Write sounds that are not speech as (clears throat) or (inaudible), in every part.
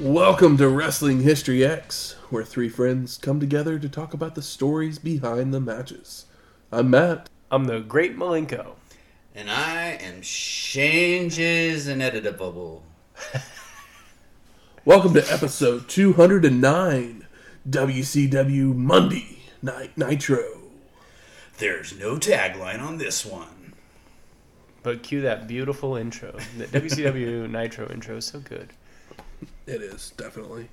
Welcome to Wrestling History X, where three friends come together to talk about the stories behind the matches. I'm Matt. I'm the Great Malenko. And I am changes and ineditable. (laughs) Welcome to episode 209 WCW Monday Night Nitro. There's no tagline on this one. But cue that beautiful intro. The WCW (laughs) Nitro intro is so good. It is definitely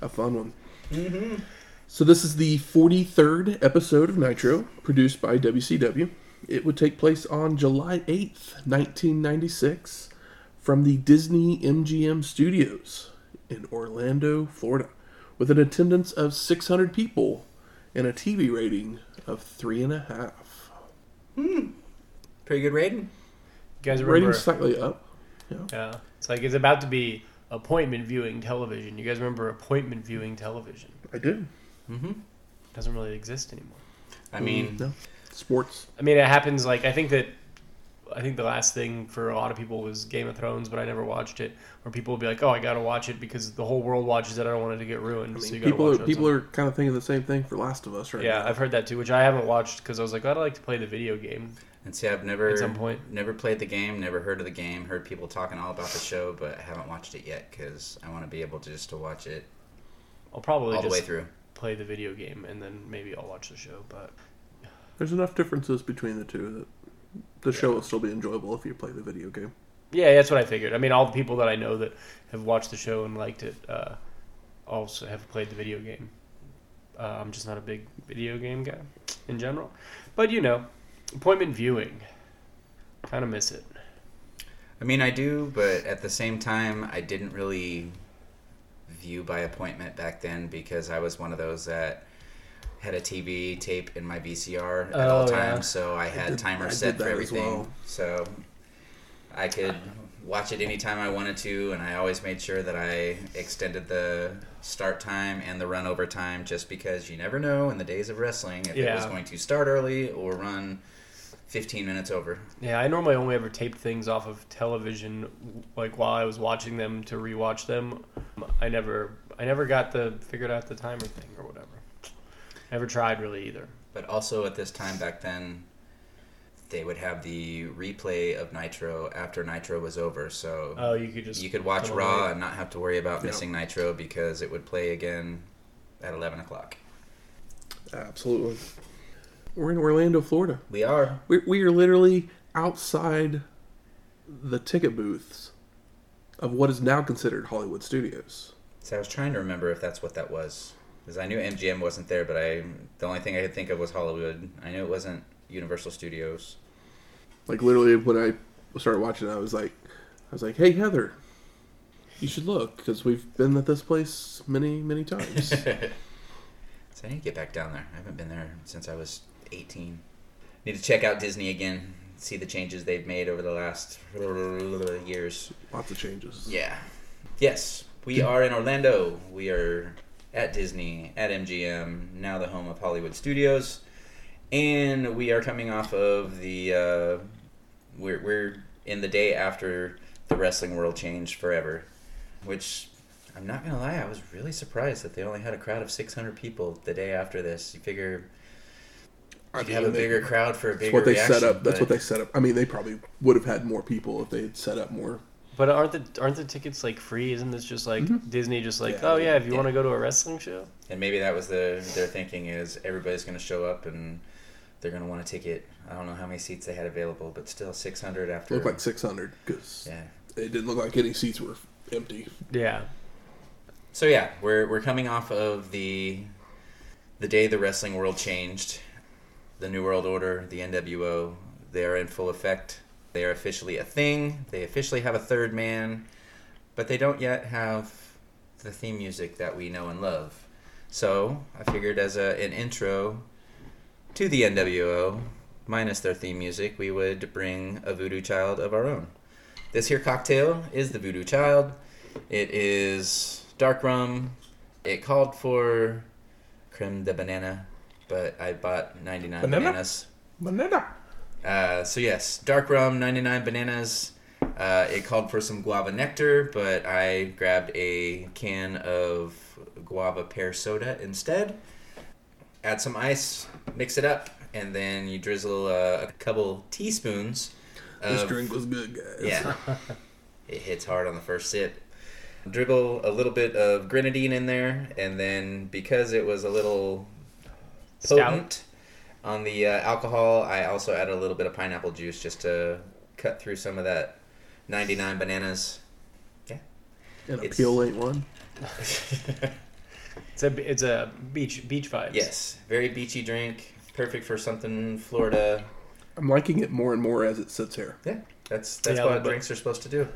a fun one. Mm-hmm. So this is the 43rd episode of Nitro, produced by WCW. It would take place on July 8th, 1996, from the Disney MGM Studios in Orlando, Florida, with an attendance of 600 people and a TV rating of three and a half. Hmm. Pretty good rating. You guys remember? Rating slightly up. Yeah. Yeah. It's like it's about to be appointment viewing television. You guys remember appointment viewing television? I did. Mm-hmm. doesn't really exist anymore. I mean, no sports. I mean, it happens like I think that I think the last thing for a lot of people was Game of Thrones, but I never watched it. Where people would be like, "Oh, I gotta watch it because the whole world watches it. I don't want it to get ruined." I so you people watch are, people are kind of thinking the same thing for Last of Us right Yeah, now. I've heard that too, which I haven't watched because I was like, I'd like to play the video game. And see, I've never At some point. never played the game, never heard of the game, heard people talking all about the show, but I haven't watched it yet because I want to be able to just to watch it I'll probably all the just way through. play the video game and then maybe I'll watch the show. But There's enough differences between the two that the show will still be enjoyable if you play the video game. yeah, that's what I figured. I mean, all the people that I know that have watched the show and liked it uh, also have played the video game. Uh, I'm just not a big video game guy in general, but you know, appointment viewing, kind of miss it. I mean, I do, but at the same time, I didn't really view by appointment back then because I was one of those that had a TV tape in my VCR at all Oh, yeah. times, so I had did- timers I set for everything. well. So I could watch it anytime I wanted to, and I always made sure that I extended the start time and the run over time just because you never know in the days of wrestling if it was going to start early or run 15 minutes over. Yeah, I normally only ever tape things off of television, like while I was watching them to rewatch them. I never, I never got the figured out the timer thing or whatever. Never tried really either. But also at this time back then, they would have the replay of Nitro after Nitro was over, so Oh, you could just you could watch Raw away. and not have to worry about Yeah. missing Nitro because it would play again at 11 o'clock. Absolutely. We're in Orlando, Florida. We are. We, we are literally outside the ticket booths of what is now considered Hollywood Studios. So I was trying to remember if that's what that was. Because I knew MGM wasn't there, but I the only thing I could think of was Hollywood. I knew it wasn't Universal Studios. Like literally, when I started watching, I was like, I was like, "Hey Heather, you should look because we've been at this place many, many times." (laughs) So I need to get back down there. I haven't been there since I was 18. Need to check out Disney again, see the changes they've made over the last years. Lots of changes. Yeah. Yes, we are in Orlando. We are at Disney, at MGM, now the home of Hollywood Studios. And we are coming off of the. Uh, we're, we're in the day after the wrestling world changed forever, which I'm not going to lie, I was really surprised that they only had a crowd of 600 people the day after this. You figure I you'd have a mean, they- bigger crowd for a bigger That's what they reaction, set up. That's but- what they set up. I mean, they probably would have had more people if they had set up more. But aren't the aren't the tickets like free? Isn't this just like Disney? Just like, Mm-hmm. Yeah, oh yeah, if you yeah. want to go to a wrestling show, And maybe that was the their thinking is everybody's going to show up and they're going to want a ticket. I don't know how many seats they had available, but still 600 after. looked like 600 because yeah. it didn't look like any seats were empty. yeah, So yeah, we're we're coming off of the the day the wrestling world changed, the New World Order, the NWO. They are in full effect. They are officially a thing. They officially have a third man, but they don't yet have the theme music that we know and love. So I figured as a, an intro to the NWO, minus their theme music, we would bring a voodoo child of our own. This here cocktail is the voodoo child. It is dark rum. It called for creme de banana, but I bought 99 Banana? bananas. Banana. Uh, so yes, dark rum, 99 bananas. Uh, it called for some guava nectar, but I grabbed a can of guava pear soda instead. Add some ice, mix it up, and then you drizzle uh, a couple teaspoons. This drink was good, guys. yeah, (laughs) it hits hard on the first sip. Dribble a little bit of grenadine in there, and then because it was a little Stout. potent on the uh, alcohol, I also added a little bit of pineapple juice just to cut through some of that 99 bananas. Yeah. And a It's- peel ain't one. (laughs) It's a it's a beach beach vibes. yes, very beachy drink, perfect for something Florida. I'm liking it more and more as it sits here. Yeah, that's that's Yeah, what but- drinks are supposed to do.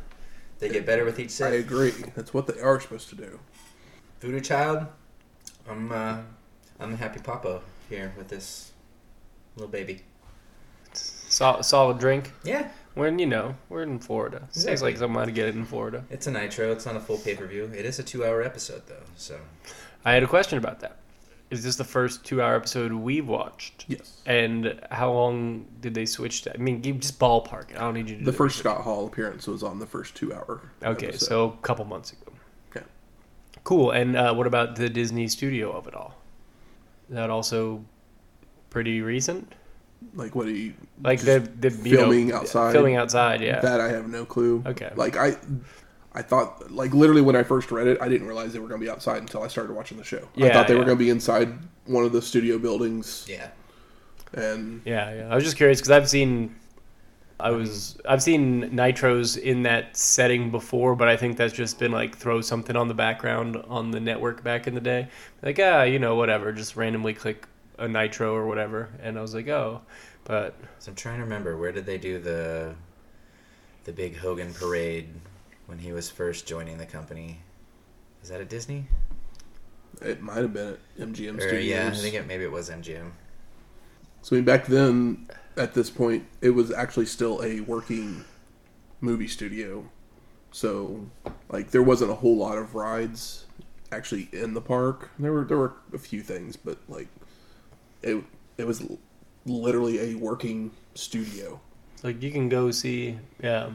They get better with each sip. I agree. That's what they are supposed to do. Voodoo Child, I'm uh, I'm a happy papa here with this little baby. Sol- solid drink. Yeah, When you know we're in Florida. Seems like something to get it in Florida. it's a nitro. It's not a full pay per view. It is a two hour episode though, so I had a question about that. Is this the first two-hour episode we've watched? Yes. And how long did they switch to? I mean, give- just ballpark. I don't need you to. The do first Scott Hall appearance was on the first two hour. Okay, episode. so a couple months ago. Okay. Cool. And uh, what about the Disney studio of it all? Is that also pretty recent? like what he Like the the you know, filming outside. Filming outside, yeah. That I have no clue. Okay. Like I, I thought like literally when I first read it, I didn't realize they were going to be outside until I started watching the show. Yeah, I thought they were going to be inside one of the studio buildings, yeah. and Yeah, yeah. I was just curious because I've seen, I was I've seen nitros in that setting before, but I think that's just been like throw something on the background on the network back in the day, like ah, you know, whatever, just randomly click a nitro or whatever, and I was like, oh, but So I'm trying to remember where did they do the the big Hogan parade when he was first joining the company? Is that at Disney? it might have been at MGM Or, Studios. yeah, I think it, maybe it was MGM. So I mean, back then, at this point, it was actually still a working movie studio. So, like, there wasn't a whole lot of rides actually in the park. There were there were a few things, but like, it it was literally a working studio. like you can go see yeah,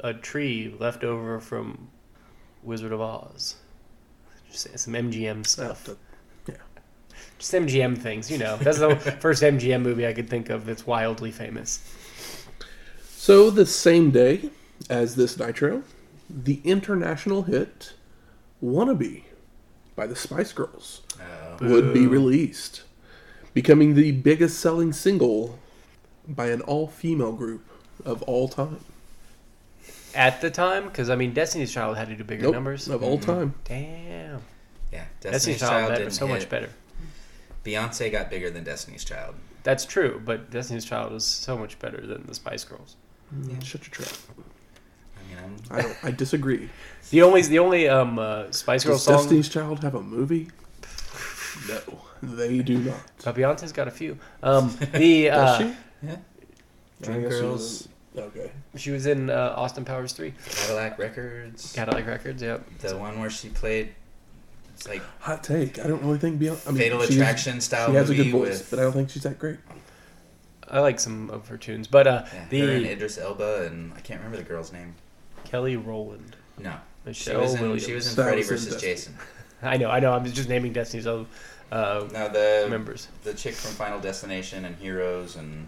a tree left over from Wizard of Oz, just some MGM stuff. That- Just MGM things, you know. That's the (laughs) first MGM movie I could think of that's wildly famous. So the same day as this Nitro, the international hit "Wannabe" by the Spice Girls Uh, would be released, becoming the biggest selling single by an all-female group of all time. At the time, because I mean, Destiny's Child had to do bigger Nope, numbers. of all time. Damn, yeah, Destiny's, Destiny's Child, Child didn't so hit. much better. Beyonce got bigger than Destiny's Child. That's true, but Destiny's Child was so much better than the Spice Girls. Yeah. Shut your trap. I mean, I'm, I don't. I disagree. (laughs) The only the only um uh, Spice Girls song. Destiny's Child have a movie? (laughs) No, they do not. Uh, Beyonce's got a few. Um, the (laughs) uh, Does she? yeah. I Dream guess she Girls. Okay. she was in uh, Austin Powers three, Cadillac Records, Cadillac Records. Yep. the one where she played. It's like Hot take. I don't really think Beyonce. I mean, Fatal she is- Attraction style She has a good voice, with but I don't think she's that great. I like some of her tunes, but uh, yeah, her and the Idris Elba and I can't remember the girl's name. Kelly Rowland, No, she Michelle was in Williams. she was in That Freddy was versus Destiny. Jason. (laughs) I know, I know. I'm just naming Destiny's uh, uh, No, the members. the chick from Final Destination and Heroes and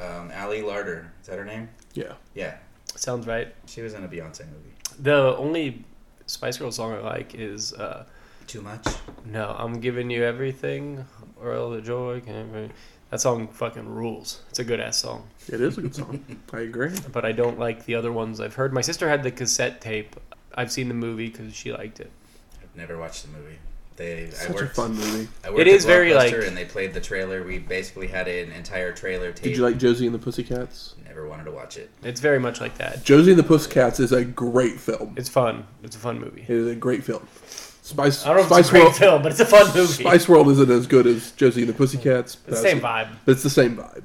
um, Ali Larter. Is that her name? Yeah. Yeah, Sounds right. she was in a Beyonce movie. The only Spice Girls song I like is uh, Too much. "No, I'm giving you everything, or all the joy." Can That song fucking rules. It's a good ass song, It is a good song. I agree. but I don't like the other ones I've heard. My sister had the cassette tape. I've seen the movie because she liked it. I've never watched the movie. They I Such a fun movie. I worked It at is very, like- and they played the trailer. We basically had an entire trailer tape. Did you like Josie and the Pussycats? Never wanted to watch it. It's very much like that. Josie and the Pussycats is a great film. It's fun. It's a fun movie. It is a great film. Spice I don't know if Spice it's a great World. film, but it's a fun movie. Spice World isn't as good as Josie and the Pussycats. It's the same vibe. But it's the same vibe.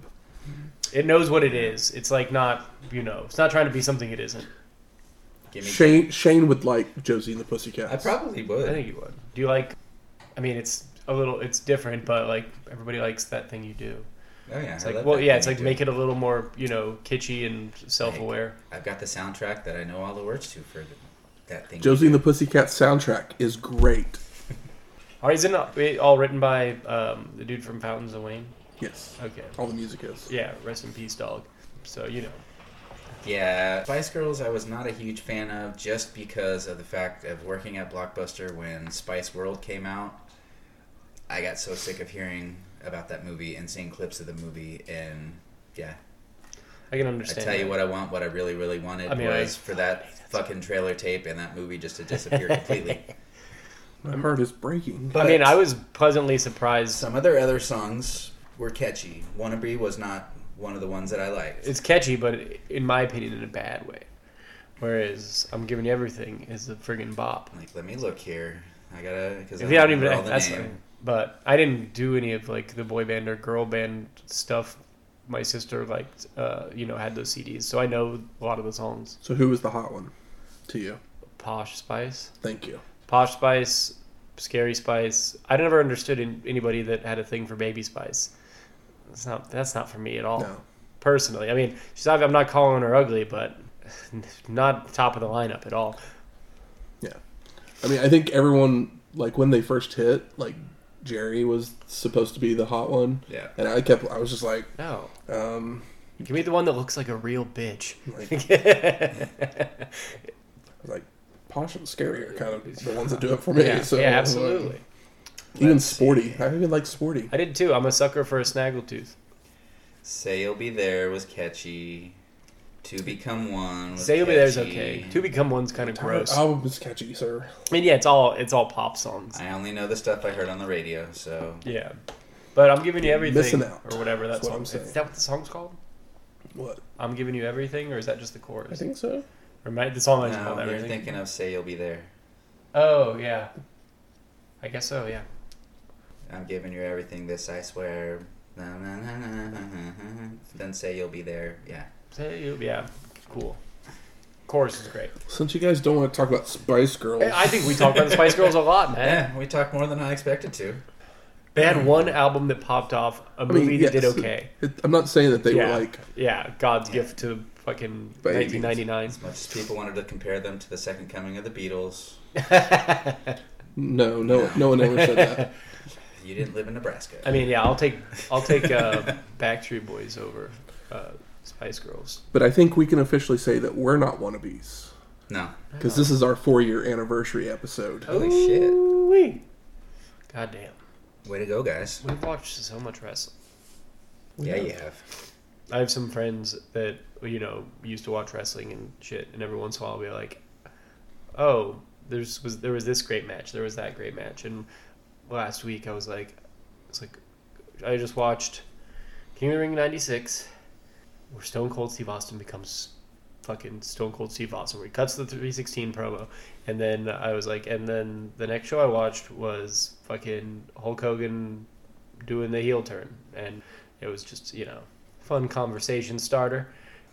It knows what it is. It's like not, you know, it's not trying to be something it isn't. Give me Shane Shane would like Josie and the Pussycats. I probably would. I think you would. Do you like? I mean, it's a little, it's different, but like everybody likes that thing you do. oh yeah. It's I like, love well, that yeah, it's like too. make it a little more, you know, kitschy and self-aware. I've got the soundtrack that I know all the words to for that thing. Josie and the Pussycats soundtrack is great. (laughs) Or is it not it all written by um, the dude from Fountains of Wayne? Yes, Okay. all the music is. Yeah, rest in peace, dog. So you know, Yeah, Spice Girls I was not a huge fan of just because of the fact of working at Blockbuster when Spice World came out. I got so sick of hearing about that movie and seeing clips of the movie and yeah. I can understand. I understand. tell you what I want, what I really, really wanted I mean, I- was for that fucking trailer tape and that movie just to (laughs) disappear completely. My heart is breaking. I mean, I was pleasantly surprised. Some of their other songs were catchy. Wannabe was not one of the ones that I like. It's catchy, but in my opinion, in a bad way. Whereas I'm giving you everything is a friggin' bop. Like, let me look here. I gotta because If you don't even, remember all the that's name. fine. But I didn't do any of like the boy band or girl band stuff. My sister liked, uh, you know, had those CDs, so I know a lot of the songs. So who was the hot one to you? Posh Spice, Thank you. Posh Spice, Scary Spice. I never understood in, anybody that had a thing for Baby Spice. That's not that's not for me at all. No. Personally, I mean, she's I'm not calling her ugly, but not top of the lineup at all. Yeah, I mean, I think everyone like when they first hit, like Jerry was supposed to be the hot one, Yeah. and I kept, I was just like, No, um, give me the one that looks like a real bitch. like Posh and Scary are kind of the ones that do it for me. yeah, so yeah, absolutely. Even Let's Sporty, I even like Sporty. I did too. I'm a sucker for a snaggletooth. Say You'll Be There was catchy. To Become One was Say you'll be there's okay. To become one's kind of gross. I Album is catchy, sir. I mean, yeah, it's all it's all pop songs. I only know the stuff I heard on the radio, so Yeah, but I'm giving you everything Missing out. or whatever that That's what song I'm is. saying. Is that what the song's called? What? I'm giving you everything, or is that just the chorus? I think so. Or might the song is no, called you're thinking of Say You'll Be There. Oh yeah, I guess so. Yeah. I'm giving you everything. This I swear. Na, na, na. Then say you'll be there. Yeah. Say you- Yeah, cool. Chorus is great. Since you guys don't want to talk about Spice Girls, I think we talk about the Spice Girls a lot, man. Yeah, we talked more than I expected to. They had one album that popped off, a I mean, movie that did okay. it- I'm not saying that they Yeah. were like Yeah, God's gift to fucking Babies. 1999. As much as people wanted to compare them to the second coming of the Beatles, (laughs) no, no, no one ever said that. (laughs) you didn't live in Nebraska. I mean, yeah, I'll take I'll take uh, (laughs) Backstreet Boys over uh, Spice Girls. But I think we can officially say that we're not wannabes no. because this is our four-year anniversary episode. Holy shit. Ooh-wee. God damn, Way to go, guys. we've watched so much wrestling. Yeah, you have. I have some friends that you know used to watch wrestling and shit, and every once in a while I'll be like, "Oh, there's was there was this great match, there was that great match," and last week I was like, "It's like I just watched King of the Ring '96, where Stone Cold Steve Austin becomes fucking Stone Cold Steve Austin, where he cuts the 316 promo, and then I was like, and then the next show I watched was fucking Hulk Hogan doing the heel turn, and it was just you know fun conversation starter.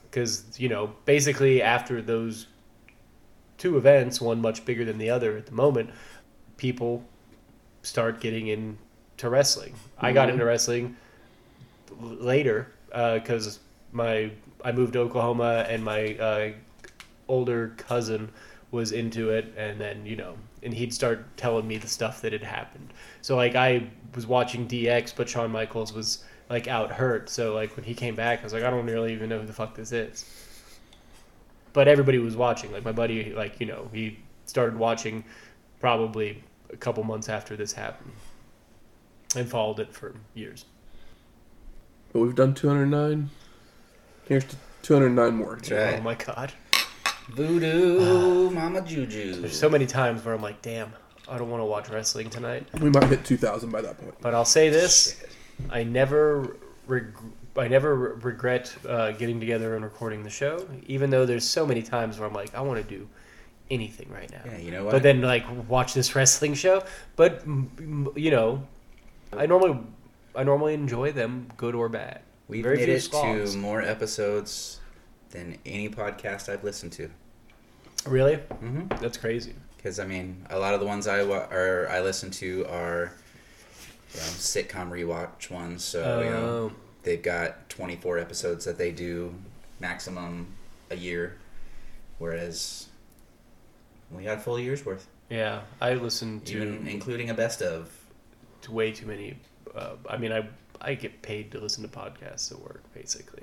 Because you know basically after those two events one much bigger than the other at the moment people start getting into wrestling. I got Mhm. into wrestling later because my i moved to oklahoma and my uh, older cousin was into it and then you know and he'd start telling me the stuff that had happened. So like i was watching dx but shawn michaels was like out hurt. So like when he came back i was like i don't really even know who the fuck this is. But everybody was watching. Like my buddy like you know he started watching probably a couple months after this happened and followed it for years But we've done 209. Here's to 209 more. That's right. oh my god Voodoo, Mama Juju. there's so many times where i'm like damn i don't want to watch wrestling tonight We might hit 2,000 by that point. But I'll say this: I never, reg- I never re- regret uh, getting together and recording the show. Even though there's so many times where I'm like, I want to do anything right now. Yeah, you know what? But then like watch this (laughs) wrestling show. But you know, I normally I normally enjoy them, good or bad. We've Very made it to more episodes than any podcast I've listened to. Really, hmm that's crazy. Because I mean, a lot of the ones I wa- or I listen to are you know, sitcom rewatch ones. So you know, Oh. they've got 24 episodes that they do maximum a year, whereas we had full year's worth, yeah, I listened to, even including a best of. to way too many. Uh, I mean, I I get paid to listen to podcasts at work, basically,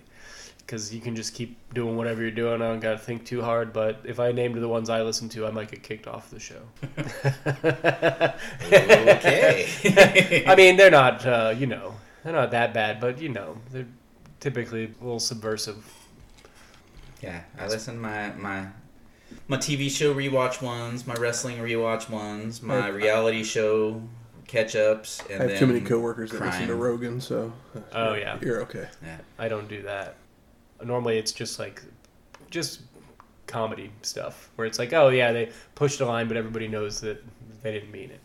because you can just keep doing whatever you're doing. I don't got to think too hard. But if I named the ones I listen to, I might get kicked off the show. Okay. (laughs) I mean, they're not, uh, you know, they're not that bad, but you know, they're typically a little subversive. Yeah, I listen to my my my TV show rewatch ones, my wrestling rewatch ones, my I- reality show catch ups, and I have then too many coworkers that listen to. Rogan, so uh, Oh, yeah. you're okay. Yeah. I don't do that. Normally, it's just like, just comedy stuff where it's like, oh yeah, they pushed a line, but everybody knows that they didn't mean it.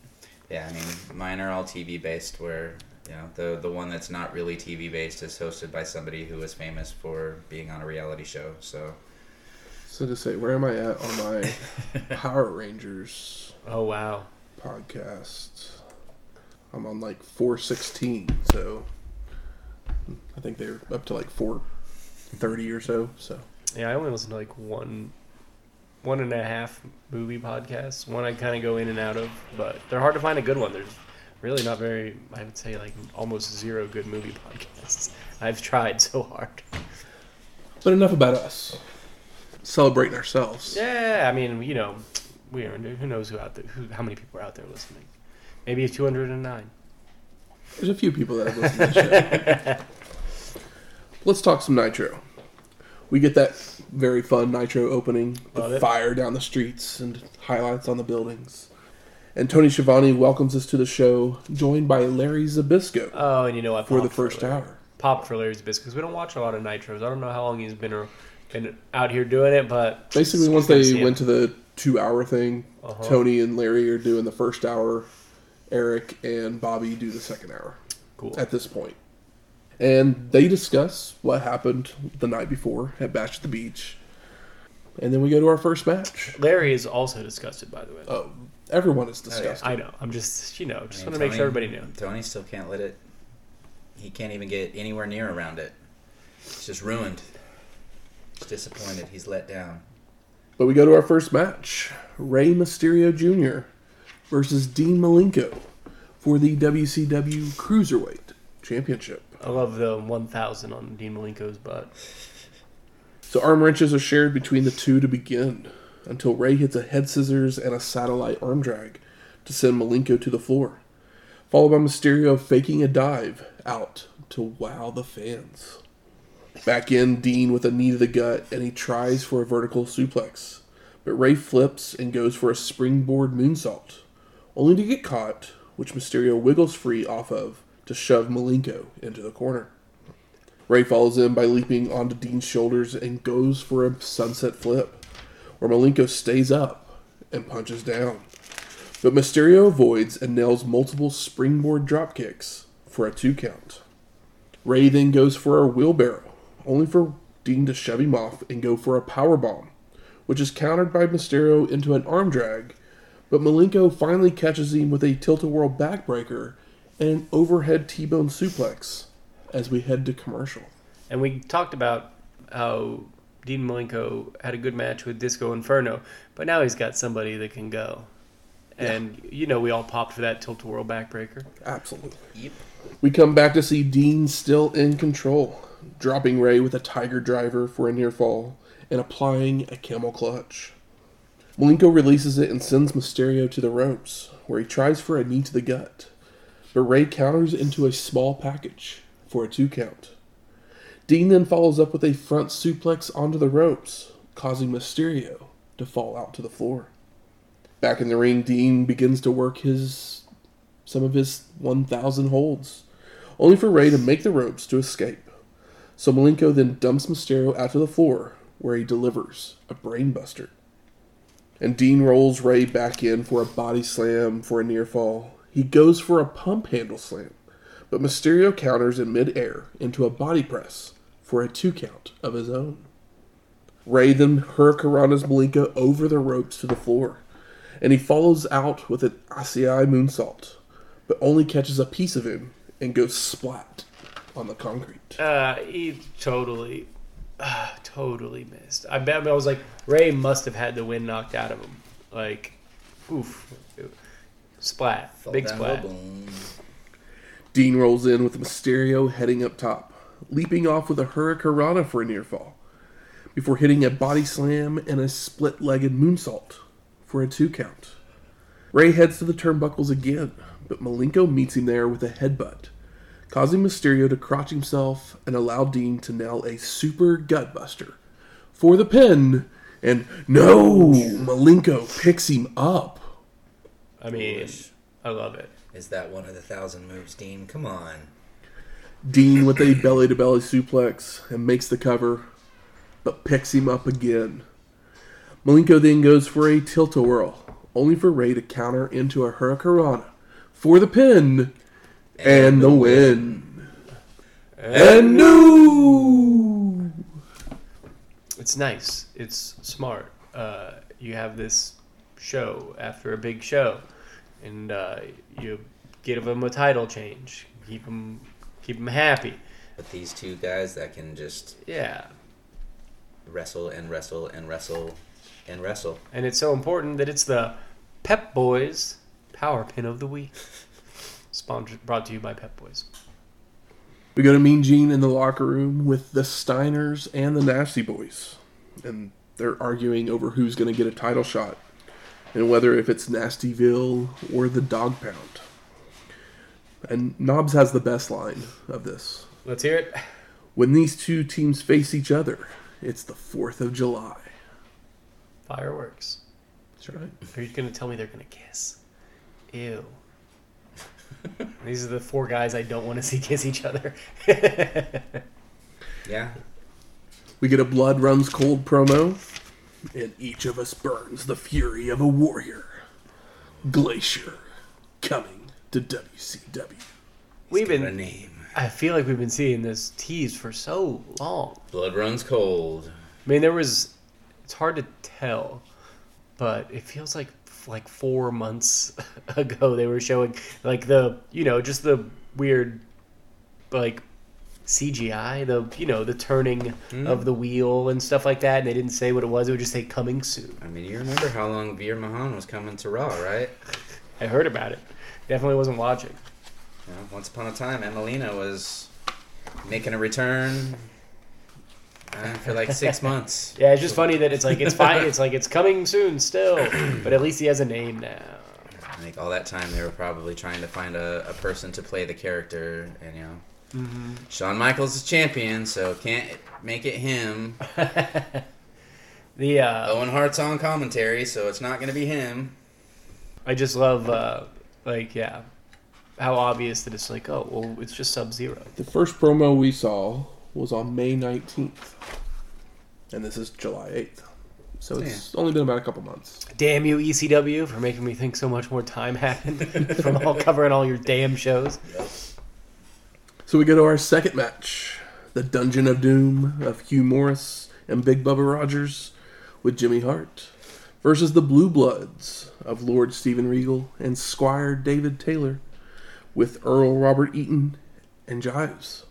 Yeah, I mean, mine are all TV based. Where you know the the one that's not really TV based is hosted by somebody who is famous for being on a reality show. So So to say, where am I at on my (laughs) Power Rangers Oh wow. podcast? I'm on like 416, so I think they're up to like 430 or so. So Yeah, I only listen to like one, one and a half movie podcasts. One I kind of go in and out of, but they're hard to find a good one. There's really not very. I would say like almost zero good movie (laughs) podcasts. I've tried so hard. But enough about us. Celebrating ourselves. Yeah, I mean, you know, we are. Who knows who out there? Who, how many people are out there listening? Maybe two hundred and nine. There's a few people that have listened to the show. (laughs) Let's talk some Nitro. We get that very fun Nitro opening, Love the it. fire down the streets and highlights on the buildings. And Tony Schiavone welcomes us to the show, joined by Larry Zbyszko Oh, and you know what? for the first hour. Pop for Larry Larry's Biscuits. We don't watch a lot of nitros. I don't know how long he's been been out here doing it, but Basically, once good to they see him. went to the two hour thing, Uh-huh. Tony and Larry are doing the first hour. Eric and Bobby do the second hour. cool. at this point. And they discuss what happened the night before at Bash at the Beach. And then we go to our first match. Larry is also disgusted, by the way. Oh, everyone is yeah. disgusted. I know. I'm just, you know, just I want to make sure everybody knew. Tony still can't let it. He can't even get anywhere near around it. It's just ruined. He's disappointed. He's let down. But we go to our first match Rey Mysterio Jr. versus Dean Malenko for the WCW Cruiserweight Championship. I love the 1,000 on Dean Malenko's butt. So arm wrenches are shared between the two to begin until Rey hits a head scissors and a satellite arm drag to send Malenko to the floor, followed by Mysterio faking a dive out to wow the fans. Back in, Dean with a knee to the gut, and he tries for a vertical suplex, but Rey flips and goes for a springboard moonsault, only to get caught, which Mysterio wiggles free off of to shove Malenko into the corner. Rey follows in by leaping onto Dean's shoulders and goes for a sunset flip, where Malenko stays up and punches down. But Mysterio avoids and nails multiple springboard drop kicks for a two count. Rey then goes for a wheelbarrow, only for Dean to shove him off and go for a power bomb, which is countered by Mysterio into an arm drag. But Malenko finally catches him with a tilt-a-whirl backbreaker and an overhead T-bone suplex as we head to commercial. And we talked about how Dean Malenko had a good match with Disco Inferno, but now he's got somebody that can go. And, you know, we all popped for that tilt a whirl backbreaker. Absolutely. Yep. We come back to see Dean still in control, dropping Rey with a tiger driver for a near fall and applying a camel clutch. Malenko releases it and sends Mysterio to the ropes, where he tries for a knee to the gut, but Rey counters into a small package for a two count. Dean then follows up with a front suplex onto the ropes, causing Mysterio to fall out to the floor. Back in the ring, Dean begins to work his some of his 1,000 holds, only for Rey to make the ropes to escape. So Malenko then dumps Mysterio out to the floor, where he delivers a brainbuster. And Dean rolls Rey back in for a body slam for a near fall. He goes for a pump handle slam, but Mysterio counters in midair into a body press for a two count of his own. Rey then hurricanranas Malenko over the ropes to the floor, and he follows out with an Asai moonsault, but only catches a piece of him and goes splat on the concrete. Uh, he totally, uh, totally missed. I bet I was like Rey must have had the wind knocked out of him. Like, oof, splat, Fell big down, splat. Dean rolls in with Mysterio heading up top, leaping off with a Hurricanrana for a near fall, before hitting a body slam and a split legged moonsault for a two count. Rey heads to the turnbuckles again, but Malenko meets him there with a headbutt, causing Mysterio to crotch himself and allow Dean to nail a super gutbuster for the pin. And no, Malenko picks him up. I mean, I love it. Is that one of the thousand moves, Dean? Come on. Dean with a belly to belly suplex and makes the cover, but picks him up again. Malenko then goes for a tilt a whirl, only for Rey to counter into a Hurricanrana for the pin and, the win. And new. It's nice. It's smart. Uh, you have this show after a big show, and uh, you give them a title change. Keep them, keep them happy. But these two guys that can just Yeah, wrestle and wrestle and wrestle and wrestle. and it's so important that it's the Pep Boys Power Pin of the Week. (laughs) Sponsored, brought to you by Pep Boys. We go to Mean Gene in the locker room with the Steiners and the Nasty Boys. And they're arguing over who's going to get a title shot and whether if it's Nastyville or the Dog Pound. And Knobbs has the best line of this. Let's hear it. When these two teams face each other, it's the 4th of July. Fireworks. That's right. Are you gonna tell me they're gonna kiss? Ew. These are the four guys I don't want to see (laughs) kiss each other. (laughs) Yeah. We get a Blood Runs Cold promo, and each of us burns the fury of a warrior. Glacier, coming to WCW. We've Got a been. name. I feel like we've been seeing this tease for so long. Blood runs cold. I mean, there was. It's hard to tell, but it feels like like four months (laughs) ago they were showing like the you know just the weird like CGI the you know the turning hmm. of the wheel and stuff like that and they didn't say what it was it would just say coming soon. I mean, you remember how long Veer Mahaan was coming to Raw, right? (laughs) I heard about it. Definitely wasn't watching You know, once upon a time, Emmalina was making a return uh, for like six (laughs) months. yeah it's just funny that it's like it's fine (laughs) it's like it's coming soon still but at least he has a name now I think all that time they were probably trying to find a, a person to play the character, and you know, Mm-hmm. Shawn Michaels is champion, so can't make it him. (laughs) the uh Owen Hart's on commentary, so it's not going to be him. I just love, uh, like, yeah, how obvious that it's like, oh, well, it's just Sub Zero. The first promo we saw was on May 19th, and this is July 8th. So it's only been about a couple months. Damn you, ECW, for making me think so much more time happened (laughs) from all covering all your damn shows. So we go to our second match the Dungeon of Doom of Hugh Morrus and Big Bubba Rogers with Jimmy Hart versus the Blue Bloods of Lord Steven Regal and Squire David Taylor with Earl Robert Eaton and Giles.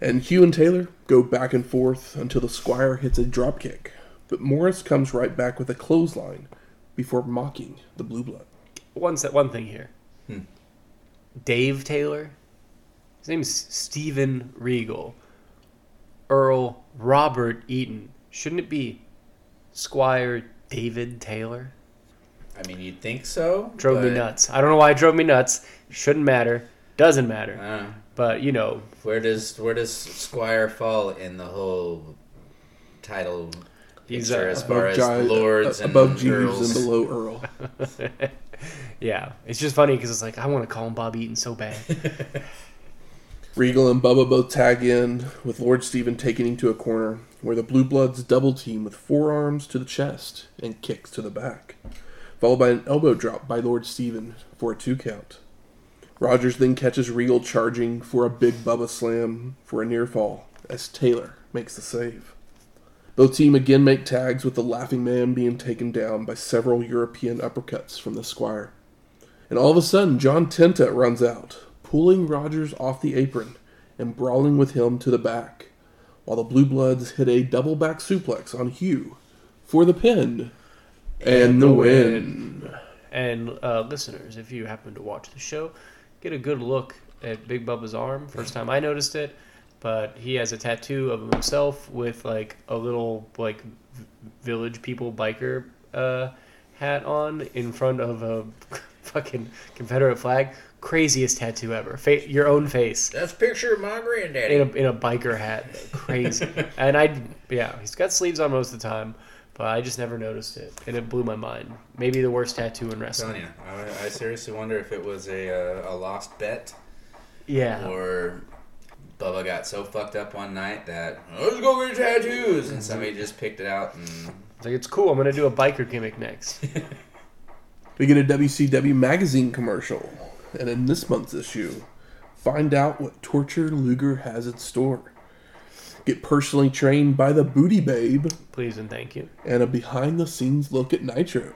And Hugh and Taylor go back and forth until the Squire hits a dropkick, but Morrus comes right back with a clothesline before mocking the Blue Blood. One, se- one thing here Hmm. Dave Taylor, his name is Steven Regal. Earl Robert Eaton. Shouldn't it be Squire David Taylor? I mean, you'd think so. Drove me nuts. I don't know why it drove me nuts. Shouldn't matter. Doesn't matter. uh, But, you know, where does where does Squire fall in the whole title He's, picture uh, as far as Gi- lords uh, and above Jeeves and below Earl. (laughs) yeah. It's just funny because it's like, I want to call him Bob Eaton so bad. (laughs) Regal and Bubba both tag in, with Lord Steven taking him to a corner where the Blue Bloods double team with forearms to the chest and kicks to the back, followed by an elbow drop by Lord Steven for a two count. Rogers then catches Regal charging for a big Bubba slam for a near fall as Taylor makes the save. Both team again make tags with the Laughing Man being taken down by several European uppercuts from the Squire. And all of a sudden, John Tenta runs out, pulling Rogers off the apron and brawling with him to the back, while the Blue Bloods hit a double back suplex on Hugh for the pin and, the win. And uh, listeners, if you happen to watch the show, get a good look at Big Bubba's arm. First time I noticed it, but he has a tattoo of himself with like a little like village people biker uh, hat on in front of a (laughs) fucking Confederate flag. Craziest tattoo ever. Fa- your own face That's a picture of my granddaddy. in a in a biker hat. Crazy. (laughs) and I yeah, he's got sleeves on most of the time. But I just never noticed it, and it blew my mind. Maybe the worst tattoo in I'm wrestling. you, I, I seriously wonder if it was a uh, a lost bet Yeah, or Bubba got so fucked up one night that let's go get tattoos, and somebody just picked it out and It's like it's cool. I'm gonna do a biker gimmick next. (laughs) We get a WCW magazine commercial, and in this month's issue, find out what torture Luger has in store. Get personally trained by the Booty Babe, Please and thank you. and a behind the scenes look at Nitro.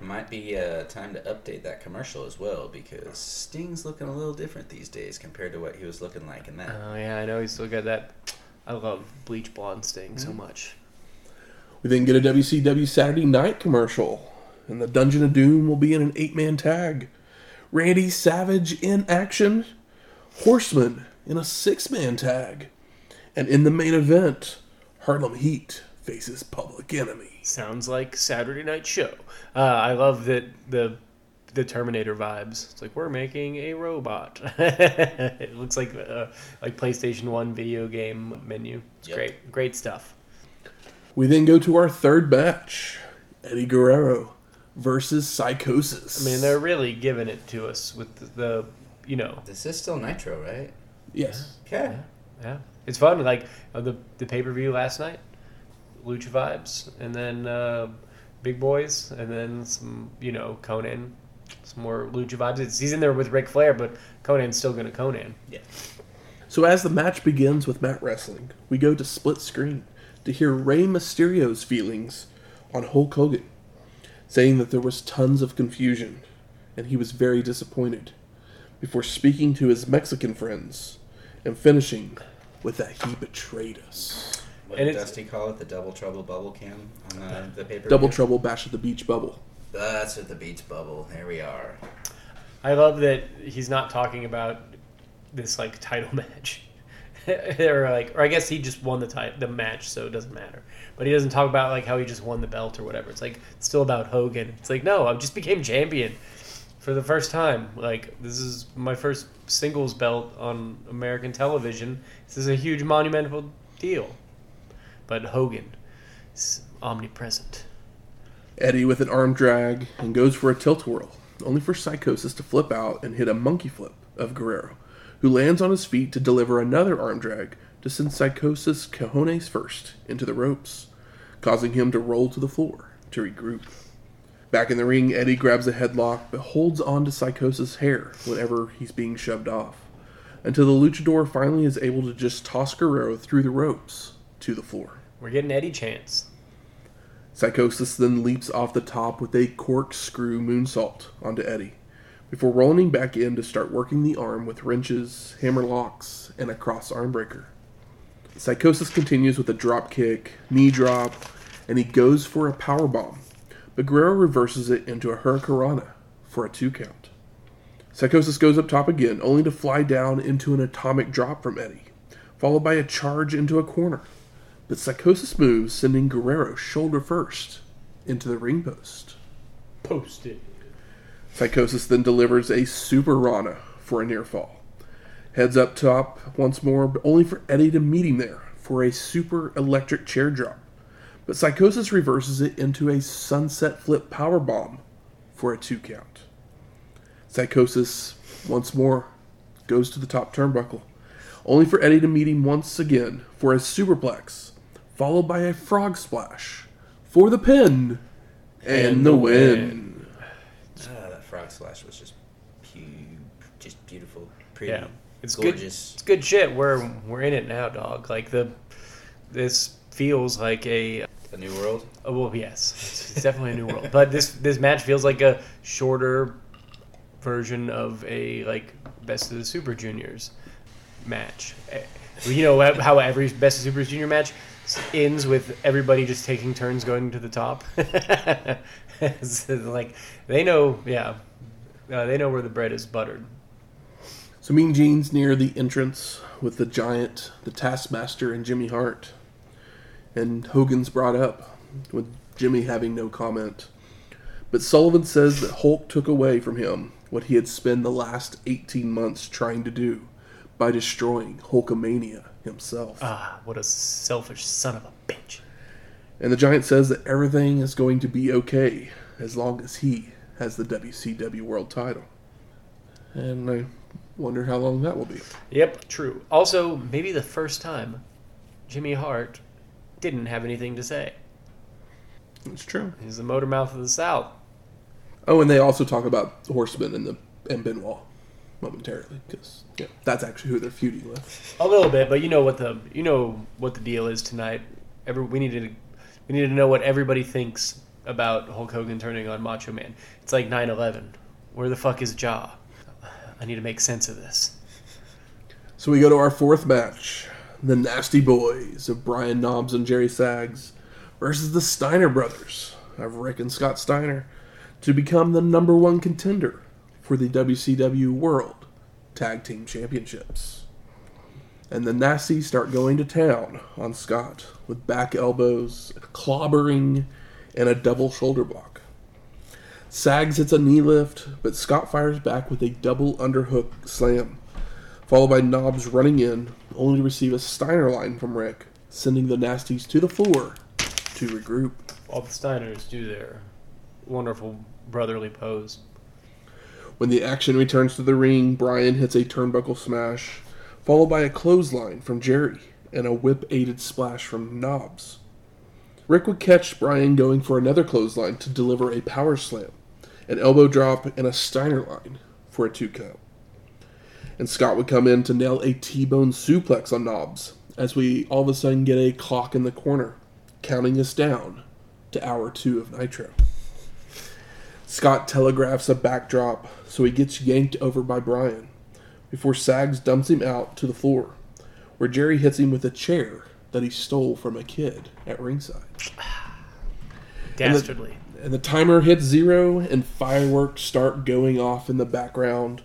might be uh, time to update that commercial as well because Sting's looking a little different these days compared to what he was looking like in that. Oh yeah, I know he's still got that. I love bleach blonde sting Mm-hmm. so much. We then get a WCW Saturday night commercial, and the Dungeon of Doom will be in an eight man tag. Randy Savage in action, Horseman in a six man tag, and in the main event, Harlem Heat faces Public Enemy. Sounds like Saturday Night Show. Uh, I love that the the Terminator vibes. It's like we're making a robot. (laughs) it looks like uh, like PlayStation One video game menu. It's Yep. great, great stuff. We then go to our third match Eddie Guerrero versus Psychosis. I mean, they're really giving it to us with the, the you know, This is still Nitro, right? Yes. Okay. yeah, it's fun. Like uh, the the pay per view last night, Lucha vibes, and then uh, Big Boys, and then some you know Konnan, some more Lucha vibes. It's, he's in there with Ric Flair, but Konnan's still gonna Konnan. Yeah. So as the match begins with mat wrestling, we go to split screen to hear Rey Mysterio's feelings on Hulk Hogan, saying that there was tons of confusion and he was very disappointed, before speaking to his Mexican friends and finishing with that he betrayed us. What And did Dusty call it? The double trouble bubble cam on the, the paper. Double Trouble Bash at the Beach Bubble. That's at the beach bubble. There we are. I love that he's not talking about this like title (laughs) match. or like or I guess he just won the ti- the match so it doesn't matter. But he doesn't talk about like how he just won the belt or whatever. It's like it's still about Hogan. It's like no, I just became champion for the first time. Like this is my first singles belt on American television. This is a huge monumental deal. But Hogan is omnipresent. Eddie with an arm drag and goes for a tilt whirl, only for Psychosis to flip out and hit a monkey flip of Guerrero, who lands on his feet to deliver another arm drag to send Psychosis cojones first into the ropes, causing him to roll to the floor to regroup. Back in the ring, Eddie grabs a headlock but holds on to Psychosis' hair whenever he's being shoved off, until the luchador finally is able to just toss Guerrero through the ropes to the floor. We're getting Eddie chance. Psychosis then leaps off the top with a corkscrew moonsault onto Eddie, before rolling back in to start working the arm with wrenches, hammer locks, and a cross arm breaker. Psychosis continues with a drop kick, knee drop, and he goes for a power bomb, but Guerrero reverses it into a hurricanrana for a two count. Psychosis goes up top again, only to fly down into an atomic drop from Eddie, followed by a charge into a corner but Psychosis moves, sending Guerrero shoulder first into the ring post. Posted. Psychosis then delivers a super Rana for a near fall. Heads up top once more, but only for Eddie to meet him there for a super electric chair drop. But Psychosis reverses it into a sunset flip power bomb for a two count. Psychosis once more goes to the top turnbuckle, only for Eddie to meet him once again for a superplex, followed by a frog splash for the pin and, And the the win. Ah, that frog splash was just pu- just beautiful, pretty, Yeah, it's good. gorgeous. It's good shit. We're we're in it now, dog. Like the this feels like a A new world. oh, well, yes, it's, it's definitely a new world. But this this match feels like a shorter version of a like best of the Super Juniors match. Eh, You know how- how every best of Super Junior match ends with everybody just taking turns going to the top. (laughs) It's like they know, yeah, uh, they know where the bread is buttered. So Mean Gene's near the entrance with the Giant, the Taskmaster, and Jimmy Hart. And Hogan's brought up, with Jimmy having no comment. But Sullivan says that Hulk took away from him what he had spent the last 18 months trying to do by destroying Hulkamania himself. Ah, what a selfish son of a bitch. And the Giant says that everything is going to be okay as long as he has the WCW World title. And I wonder how long that will be. Yep, true. Also, maybe the first time Jimmy Hart didn't have anything to say. It's true. He's the motor mouth of the South. Oh, and they also talk about Horseman and the and Benoit momentarily because yeah, that's actually who they're feuding with. A little bit, but you know what the you know what the deal is tonight. Every we need to we need to know what everybody thinks about Hulk Hogan turning on Macho Man. It's like 9/11. Where the fuck is Jaw? I need to make sense of this. So we go to our fourth match: the Nasty Boys of Brian Knobbs and Jerry Sags versus the Steiner brothers of Rick and Scott Steiner to become the number one contender for the WCW World Tag Team Championships. And the Nasties start going to town on Scott with back elbows, clobbering, and a double shoulder block. Sags hits a knee lift, but Scott fires back with a double underhook slam, followed by Knobbs running in, only to receive a Steiner line from Rick, sending the Nasties to the floor to regroup. All the Steiners do their wonderful brotherly pose. When the action returns to the ring, Brian hits a turnbuckle smash, followed by a clothesline from Jerry and a whip aided splash from Knobbs. Rick would catch Brian going for another clothesline to deliver a power slam, an elbow drop, and a Steiner line for a two count. And Scott would come in to nail a T bone suplex on Knobbs as we all of a sudden get a clock in the corner, counting us down to hour two of Nitro. Scott telegraphs a backdrop, so he gets yanked over by Brian before Sags dumps him out to the floor, where Jerry hits him with a chair that he stole from a kid at ringside. (sighs) Dastardly. And the timer hits zero, and fireworks start going off in the background,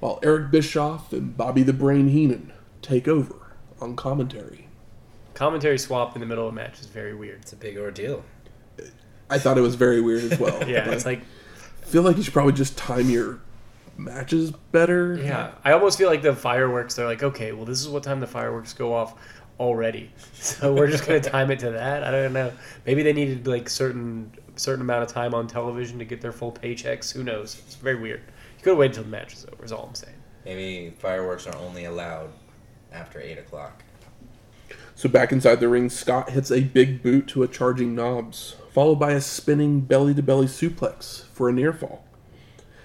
while Eric Bischoff and Bobby the Brain Heenan take over on commentary. Commentary swap in the middle of a match is very weird. It's a big ordeal. I thought it was very weird as well. (laughs) Yeah, but it's like I feel like you should probably just time your matches better. Yeah, I almost feel like the fireworks. They're like, okay, well, this is what time the fireworks go off already, (laughs) so we're just gonna time it to that. I don't know. Maybe they needed like certain certain amount of time on television to get their full paychecks. Who knows? It's very weird. You could have waited until the match was over. Is all I'm saying. Maybe fireworks are only allowed after eight o'clock. So back inside the ring, Scott hits a big boot to a charging Knobbs, followed by a spinning belly to belly suplex for a near fall.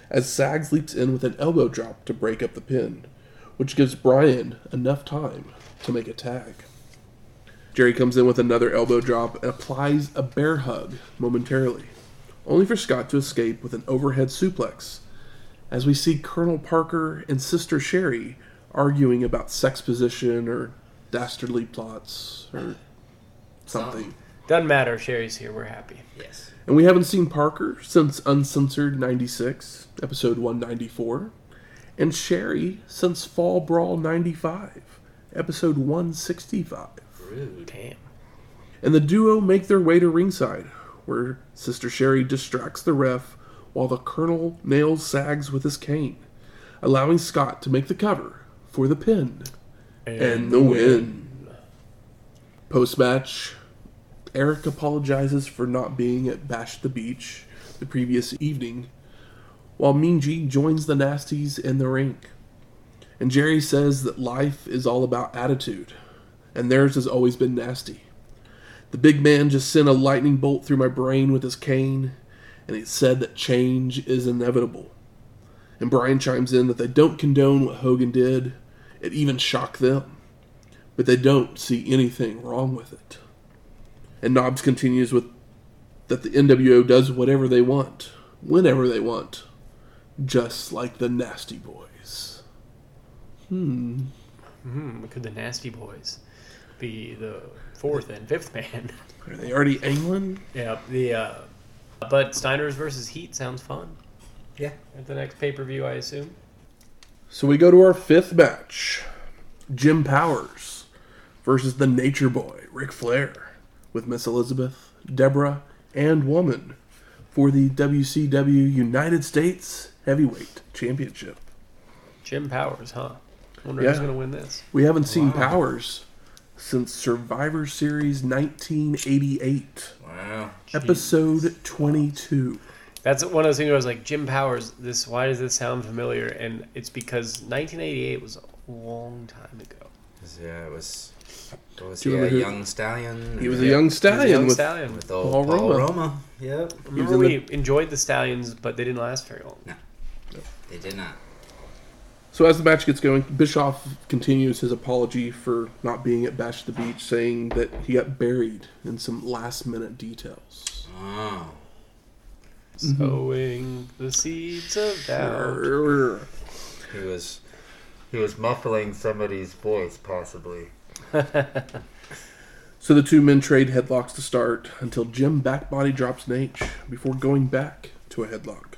As Sags leaps in with an elbow drop to break up the pin, which gives Brian enough time to make a tag. Jerry comes in with another elbow drop and applies a bear hug momentarily, only for Scott to escape with an overhead suplex. As we see Colonel Parker and Sister Sherry arguing about sex position or dastardly plots or something. Doesn't matter. Sherry's here. We're happy. Yes. And we haven't seen Parker since Uncensored 96, episode 194, and Sherry since Fall Brawl 95, episode 165. Rude. Damn. And the duo make their way to ringside, where Sister Sherry distracts the ref while the Colonel nails Sags with his cane, allowing Scott to make the cover for the pin and the win. Post match, Eric apologizes for not being at Bash the Beach the previous evening, while Mean Gene joins the Nasties in the rink. And Jerry says that life is all about attitude, and theirs has always been nasty. The big man just sent a lightning bolt through my brain with his cane, and he said that change is inevitable. And Brian chimes in that they don't condone what Hogan did, it even shocked them, but they don't see anything wrong with it. And Knobbs continues with that the NWO does whatever they want, whenever they want, just like the Nasty Boys. Hmm. Hmm, could the Nasty Boys be the fourth and fifth (laughs) man? Are they already England? yeah, the uh, but Steiners versus Heat sounds fun. Yeah. At the next pay per view, I assume. So we go to our fifth match Jim Powers versus the Nature Boy, Ric Flair, with Miss Elizabeth, Debra, and Woman for the WCW United States Heavyweight Championship. Jim Powers, huh? Wonder Yeah. who's gonna win this. We haven't seen Wow. Powers since Survivor Series 1988, Wow. episode 22. That's one of those things where I was like, Jim Powers. This why does this sound familiar? And it's because 1988 was a long time ago. Yeah, it was. What was Do he? you A who- young stallion. He was a Yeah. young He was a stallion young with stallion. with old Paul Paul, Roma. Roma. Yep. Remember in we enjoyed the stallions, but they didn't last very long. No. They did not. So as the match gets going, Bischoff continues his apology for not being at Bash the Beach, saying that he got buried in some last minute details. Oh. Sowing the seeds of doubt. He was. He was muffling somebody's voice, possibly. (laughs) So the two men trade headlocks to start until Jim backbody drops Nate before going back to a headlock.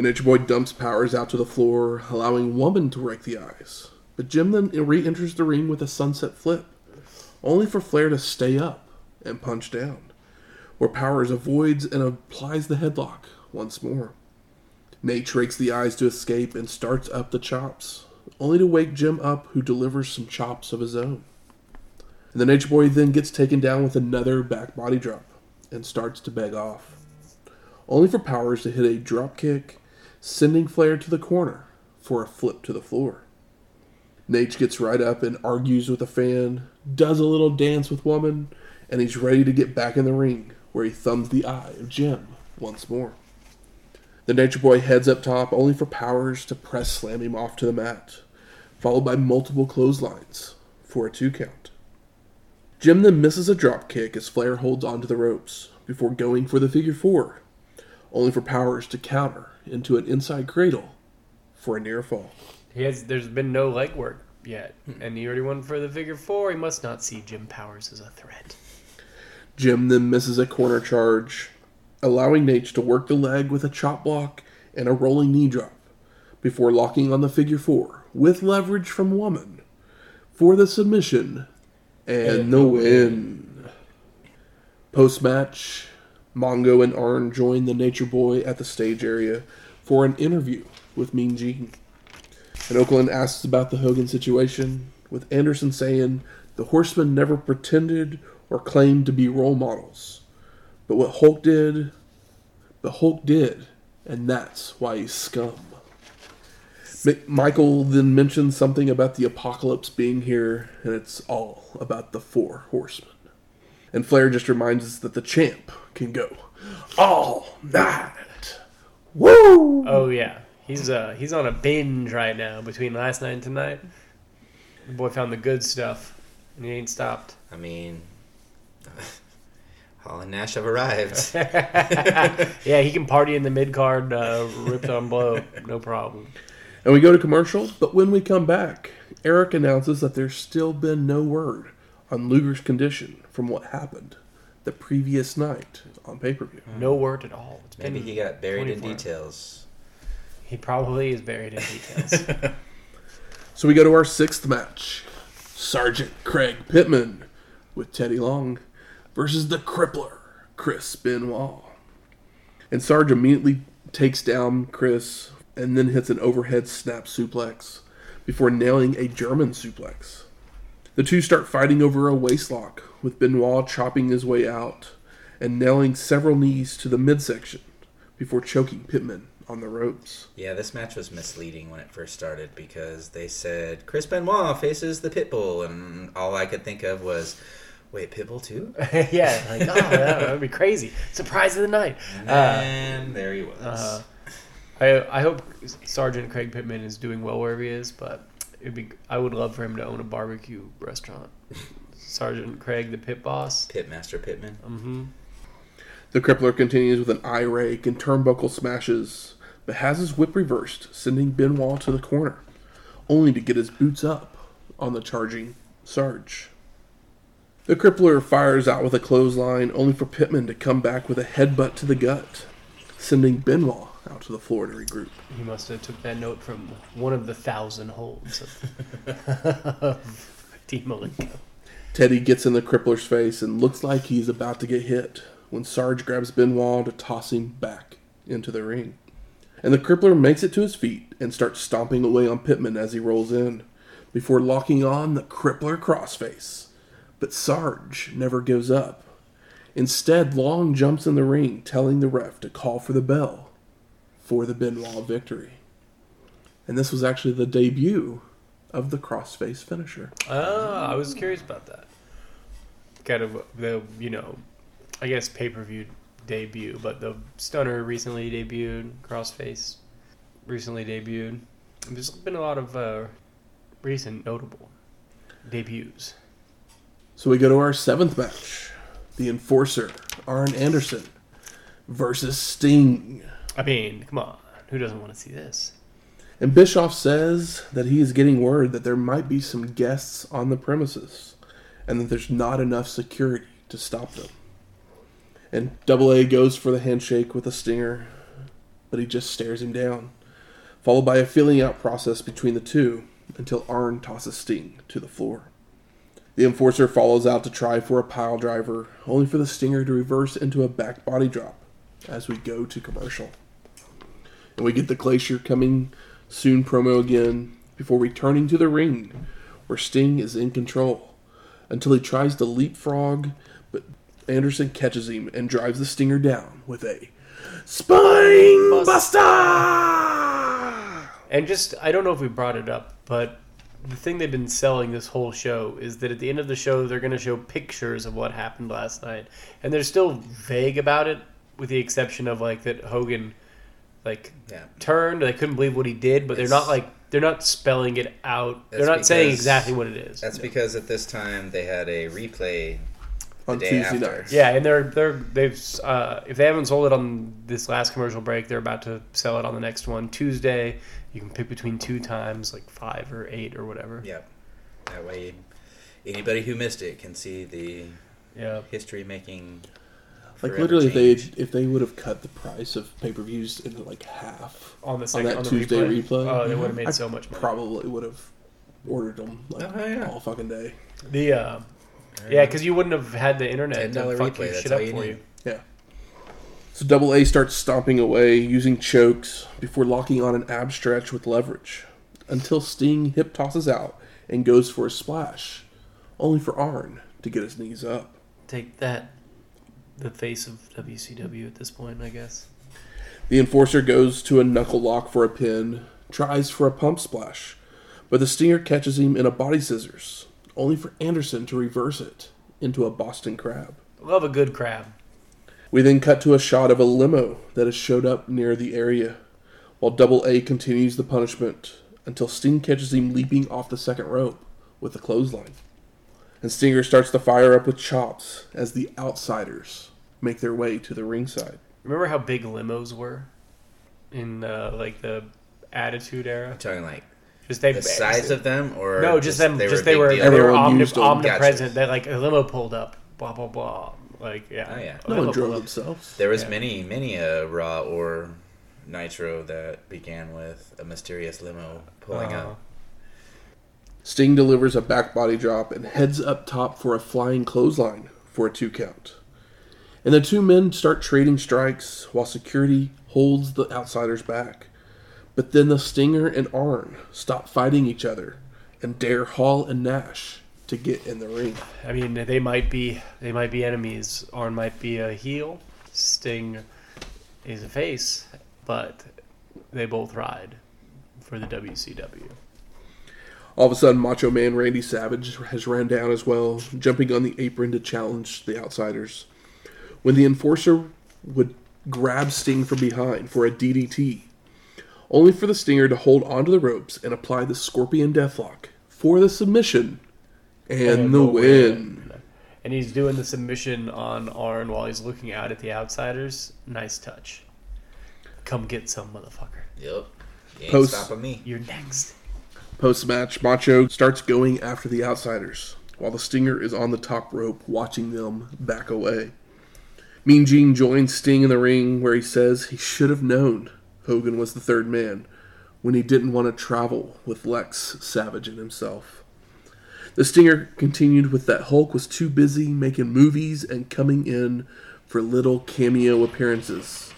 The Nature Boy dumps Powers out to the floor, allowing Woman to rake the eyes. But Jim then re enters the ring with a sunset flip, only for Flair to stay up and punch down, where Powers avoids and applies the headlock once more. Nate rakes the eyes to escape and starts up the chops, only to wake Jim up, who delivers some chops of his own. And the Nature Boy then gets taken down with another back body drop and starts to beg off. Only for Powers to hit a drop kick, sending Flair to the corner for a flip to the floor. Nate gets right up and argues with a fan, does a little dance with Woman, and he's ready to get back in the ring, where he thumbs the eye of Jim once more. The Nature Boy heads up top, only for Powers to press slam him off to the mat, followed by multiple clotheslines for a two count. Jim then misses a drop kick as Flair holds onto the ropes before going for the figure four, only for Powers to counter into an inside cradle for a near fall. He has. There's been no legwork yet, hmm. and he already went for the figure four. He must not see Jim Powers as a threat. Jim then misses a corner charge, allowing Nate to work the leg with a chop block and a rolling knee drop before locking on the figure four with leverage from Woman for the submission and the win. Post match, Mongo and Arn join the Nature Boy at the stage area for an interview with Mean Gene. And Okerlund asks about the Hogan situation, with Anderson saying the Horsemen never pretended or claimed to be role models. But what Hulk did, but Hulk did, and that's why he's scum. Mi- Michael then mentions something about the apocalypse being here, and it's all about the four horsemen. And Flair just reminds us that the champ can go all night. Woo! Oh yeah, he's uh he's on a binge right now between last night and tonight. The boy found the good stuff, and he ain't stopped. I mean, (laughs) Hall and Nash have arrived. (laughs) (laughs) yeah, he can party in the mid card, uh, ripped on blow, no problem. And we go to commercial, but when we come back, Eric announces that there's still been no word on Luger's condition from what happened the previous night on pay per view. No mm. word at all. It's Maybe been he got buried in 24. details. He probably is buried in details. (laughs) So we go to our sixth match Sergeant Craig Pittman with Teddy Long versus the crippler, Chris Benoit. And Sarge immediately takes down Chris and then hits an overhead snap suplex before nailing a German suplex. The two start fighting over a waistlock, with Benoit chopping his way out and nailing several knees to the midsection before choking Pittman on the ropes. Yeah, this match was misleading when it first started because they said Chris Benoit faces the Pitbull, and all I could think of was, wait, Pitbull too? (laughs) yeah, like oh, that, that would be crazy. Surprise of the night. Uh, And there he was. uh, I I hope Sergeant Craig Pittman is doing well wherever he is, but it'd be I would love for him to own a barbecue restaurant. (laughs) Sergeant Craig, the pit boss. Pitmaster Pitman. Mm-hmm. The crippler continues with an eye rake and turnbuckle smashes, but has his whip reversed, sending Benoit to the corner, only to get his boots up on the charging Sarge. The crippler fires out with a clothesline, only for Pittman to come back with a headbutt to the gut, sending Benoit out to the floor to regroup. He must have took that note from one of the thousand holds of, (laughs) (laughs) Dean Malenko. Teddy gets in the crippler's face and looks like he's about to get hit when Sarge grabs Benoit to toss him back into the ring. And the crippler makes it to his feet and starts stomping away on Pittman as he rolls in, before locking on the crippler crossface. But Sarge never gives up. Instead, Long jumps in the ring, telling the ref to call for the bell for the Benoit victory. And this was actually the debut of the crossface finisher. Ah, I was curious about that. Kind of the you know, I guess pay per view debut, but the Stunner recently debuted, Crossface recently debuted. There's been a lot of uh, recent notable debuts. So we go to our seventh match. The Enforcer, Arn Anderson, versus Sting. I mean, come on, who doesn't want to see this? And Bischoff says that he is getting word that there might be some guests on the premises and that there's not enough security to stop them. And Double A goes for the handshake with a stinger, but he just stares him down, followed by a feeling out process between the two until Arn tosses Sting to the floor. The enforcer follows out to try for a pile driver, only for the stinger to reverse into a back body drop as we go to commercial. And we get the Glacier coming soon promo again before returning to the ring where Sting is in control until he tries to leapfrog, but Anderson catches him and drives the Stinger down with a Spine Buster! And just, I don't know if we brought it up, but the thing they've been selling this whole show is that at the end of the show, they're going to show pictures of what happened last night. And they're still vague about it, with the exception of, like, that Hogan, like, Yeah. turned. They couldn't believe what he did, but they're not, like, they're not spelling it out. They're That's not saying exactly what it is. That's because at this time they had a replay On day Tuesday after. nights. Yeah, and they're they're they've uh, if they haven't sold it on this last commercial break, they're about to sell it on the next one Tuesday. You can pick between two times, like five or eight or whatever. Yep. That way, anybody who missed it can see the Yeah, history making. Like forever literally, if they if they would have cut the price of pay per views into like half, on the on that on the Tuesday replay. replay, Oh, they would have made I so much money. probably would have ordered them like Oh, yeah. all fucking day. The uh, yeah, because you wouldn't have had the internet to $10 fuck replay, your shit up you for need. you. Yeah. So Double A starts stomping away using chokes before locking on an ab stretch with leverage until Sting hip tosses out and goes for a splash, only for Arn to get his knees up. Take that, the face of WCW at this point, I guess. The enforcer goes to a knuckle lock for a pin, tries for a pump splash, but the Stinger catches him in a body scissors, only for Anderson to reverse it into a Boston Crab. Love a good crab. We then cut to a shot of a limo that has showed up near the area, while Double A continues the punishment until Sting catches him leaping off the second rope with a clothesline. And Stinger starts to fire up with chops as the outsiders make their way to the ringside. Remember how big limos were in uh, like the Attitude Era? I'm talking like Just they the size of them, or No, just them. They just a they were they were Everyone omni- omnipresent. Gotcha. They like a limo pulled up. Blah blah blah. Like yeah. Oh, yeah. A No one drove themselves. There was Yeah. many, many a Raw or Nitro that began with a mysterious limo pulling Uh, up. Sting delivers a back body drop and heads up top for a flying clothesline for a two count. And the two men start trading strikes while security holds the outsiders back. But then the Stinger and Arn stop fighting each other and dare Hall and Nash to get in the ring. I mean, they might be they might be enemies. Arn might be a heel. Sting is a face, but they both ride for the WCW. All of a sudden, Macho Man Randy Savage has ran down as well, jumping on the apron to challenge the outsiders. When the enforcer would grab Sting from behind for a DDT, only for the Stinger to hold onto the ropes and apply the Scorpion Deathlock for the submission and, the win. And he's doing the submission on Arn while he's looking out at the outsiders. Nice touch. Come get some, motherfucker. Yep. You ain't Post- stopping me. You're next. Post match, Macho starts going after the outsiders, while the Stinger is on the top rope watching them back away. Mean Gene joins Sting in the ring where he says he should have known Hogan was the third man when he didn't want to travel with Lex Savage and himself. The Stinger continued with that Hulk was too busy making movies and coming in for little cameo appearances.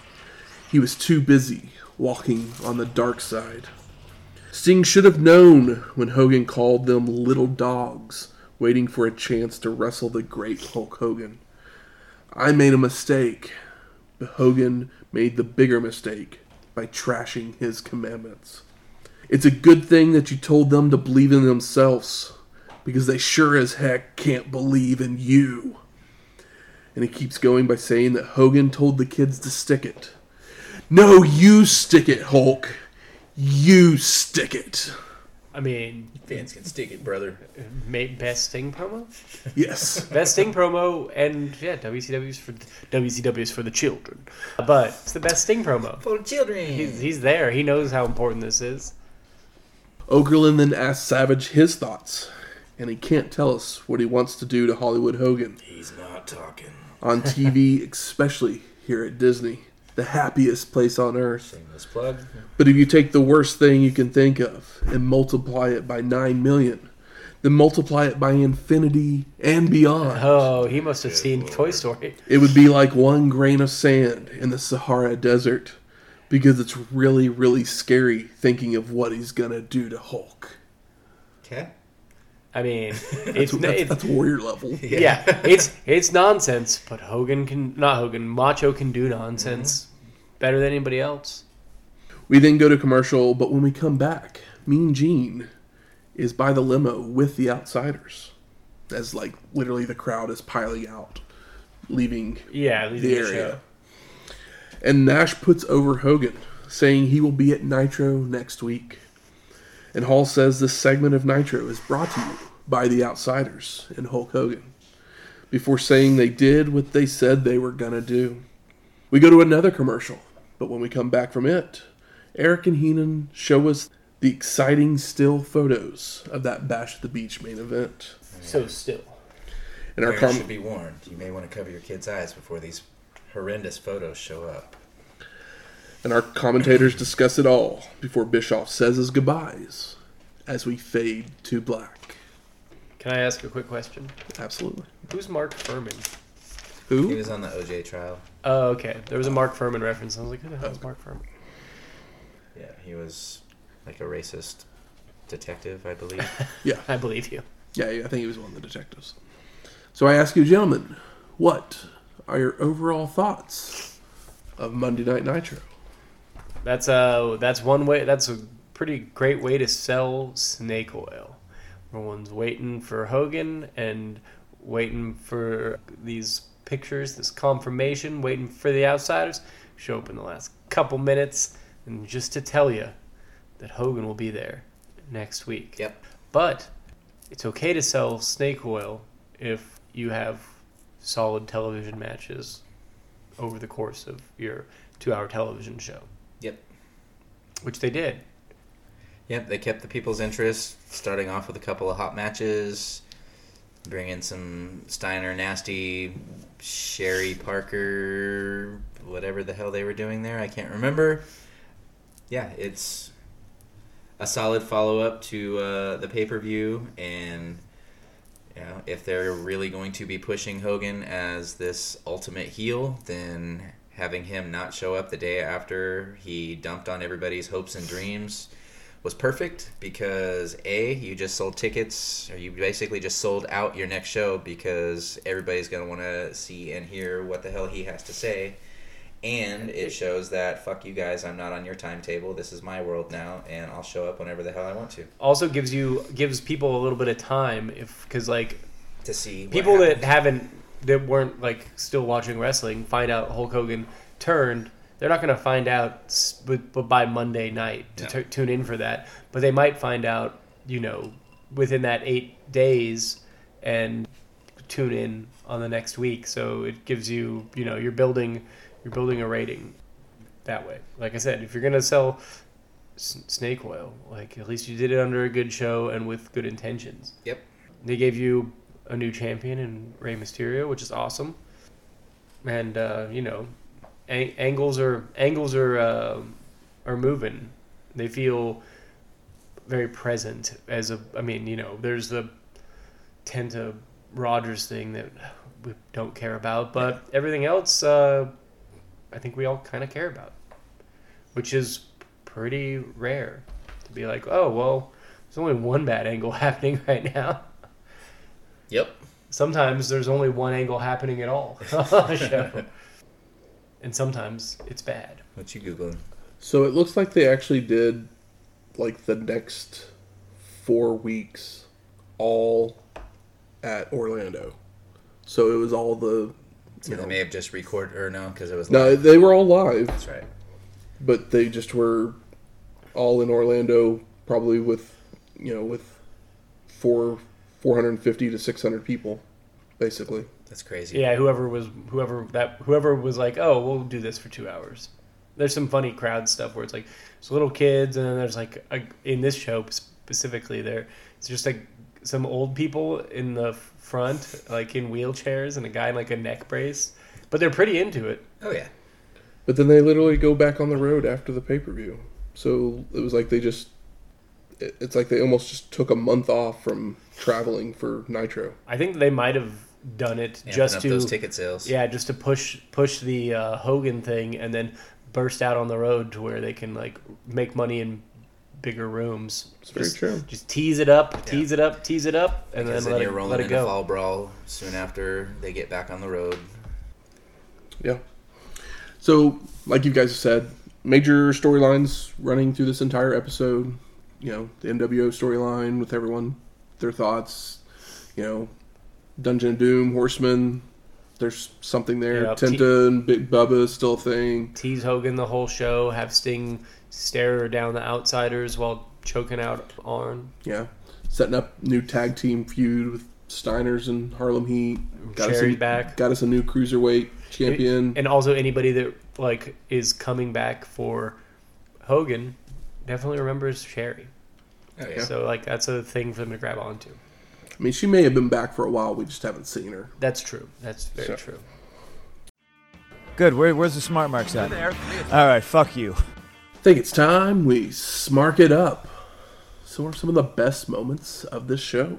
He was too busy walking on the dark side. Sting should have known when Hogan called them little dogs waiting for a chance to wrestle the great Hulk Hogan. I made a mistake, but Hogan made the bigger mistake by trashing his commandments. It's a good thing that you told them to believe in themselves, because they sure as heck can't believe in you. And he keeps going by saying that Hogan told the kids to stick it. No, you stick it, Hulk. You stick it. I mean, Fans can stick it, brother. best Sting promo. Yes. (laughs) Best Sting promo, and yeah, WCW's for WCW's for the children. But it's the best Sting promo. For the children. He's, he's there. He knows how important this is. Okerlund then asks Savage his thoughts, and he can't tell us what he wants to do to Hollywood Hogan. He's not talking. On TV, (laughs) especially here at Disney, the happiest place on earth. Shameless plug. But if you take the worst thing you can think of and multiply it by 9 million, then multiply it by infinity and beyond, Oh, he must have seen Toy Story. it would be like one grain of sand in the Sahara Desert because it's really, really scary thinking of what he's going to do to Hulk. Okay. I mean, (laughs) it's, that's, it's that's warrior level. yeah, it's it's nonsense. But Hogan can not Hogan. Macho can do nonsense mm-hmm. better than anybody else. We then go to commercial, but when we come back, Mean Gene is by the limo with the outsiders. As like literally the crowd is piling out, leaving Yeah, leaving the the area. show. And Nash puts over Hogan, saying he will be at Nitro next week. And Hall says this segment of Nitro is brought to you by the Outsiders and Hulk Hogan, before saying they did what they said they were going to do. We go to another commercial, but when we come back from it, Eric and Heenan show us the exciting still photos of that Bash at the Beach main event. So still, And our com- should be warned. You may want to cover your kids' eyes before these horrendous photos show up. And our commentators discuss it all before Bischoff says his goodbyes as we fade to black. can I ask a quick question? Absolutely. Who's Mark Fuhrman? Who? He was on the OJ trial. Oh, okay. There was a Mark Fuhrman reference. I was like, who the hell is oh. Mark Fuhrman? Yeah, he was like a racist detective, I believe. (laughs) Yeah, I believe you. yeah, yeah, I think he was one of the detectives. So I ask you, gentlemen, what are your overall thoughts of Monday Night Nitro? That's uh that's one way. That's a pretty great way to sell snake oil. Everyone's waiting for Hogan and waiting for these pictures, this confirmation, waiting for the outsiders. Show up in the last couple minutes, and just to tell you that Hogan will be there next week. Yep. But it's okay to sell snake oil if you have solid television matches over the course of your two-hour television show yep. which they did. Yep, they kept the people's interest, starting off with a couple of hot matches, bring in some Steiner nasty, Sherry Parker, whatever the hell they were doing there. I can't remember. Yeah, it's a solid follow up to uh, the pay per view, and you know, if they're really going to be pushing Hogan as this ultimate heel, then having him not show up the day after he dumped on everybody's hopes and dreams was perfect because a you just sold tickets or you basically just sold out your next show because everybody's going to want to see and hear what the hell he has to say And it shows that fuck you guys, I'm not on your timetable. This is my world now, and I'll show up whenever the hell I want to Also gives you gives people a little bit of time if because like to see people that haven't that weren't like still watching wrestling find out Hulk Hogan turned. They're not going to find out but, by Monday night to No. t- tune in for that. But they might find out, you know, within that eight days and tune in on the next week. So it gives you, you know, you're building, you're building a rating that way. Like I said, if you're going to sell s- snake oil, like at least you did it under a good show and with good intentions. Yep. They gave you a new champion in Rey Mysterio, which is awesome. And uh, you know, ang- angles are angles are uh, are moving. They feel very present. As a, I mean, you know, there's the Tenta Rogers thing that we don't care about, but everything else, uh, I think we all kind of care about, which is pretty rare to be like, oh well, there's only one bad angle (laughs) happening right now Yep. sometimes there's only one angle happening at all on the show. And sometimes it's bad. What you googling? So it looks like they actually did like the next four weeks all at Orlando. So it was all the So you they know, may have just recorded or no, because it was no, live. they were all live, That's right. but they just were all in Orlando, probably with you know with four four hundred and fifty to six hundred people, basically. That's crazy. Yeah, whoever was whoever that whoever was like, "Oh, we'll do this for 2 hours." There's some funny crowd stuff where it's like there's little kids and then there's like a, in this show specifically there it's just like some old people in the front like in wheelchairs and a guy in like a neck brace, but they're pretty into it. Oh yeah. But then they literally go back on the road after the pay per view. So it was like they just. It- It's like they almost just took a month off from traveling for Nitro. I think they might have done it Amping just to those ticket sales. Yeah, just to push push the uh, Hogan thing and then burst out on the road to where they can like make money in bigger rooms. It's very just, true. Just tease it up, tease it up, tease it up, and Because then then let you're it, rolling let it into go. fall brawl soon after they get back on the road. Yeah. So, like you guys have said, major storylines running through this entire episode. You know, the NWO storyline with everyone, their thoughts. You know, Dungeon of Doom, Horseman. There's something there. Yeah, Tenta and Big Bubba is still a thing. Tease Hogan the whole show, have Sting stare down the outsiders while choking out Arn. Yeah. Setting up new tag team feud with Steiners and Harlem Heat. Got us, a, back. got us a new cruiserweight champion. And also anybody that like is coming back for Hogan definitely remembers Sherry. Oh yeah. So like that's a thing for them to grab onto. I mean, she may have been back for a while. We just haven't seen her. That's true. That's very So- true. Good. Where, where's the smart marks at? All right. Fuck you. I think it's time we smark it up. So, what are some of the best moments of this show?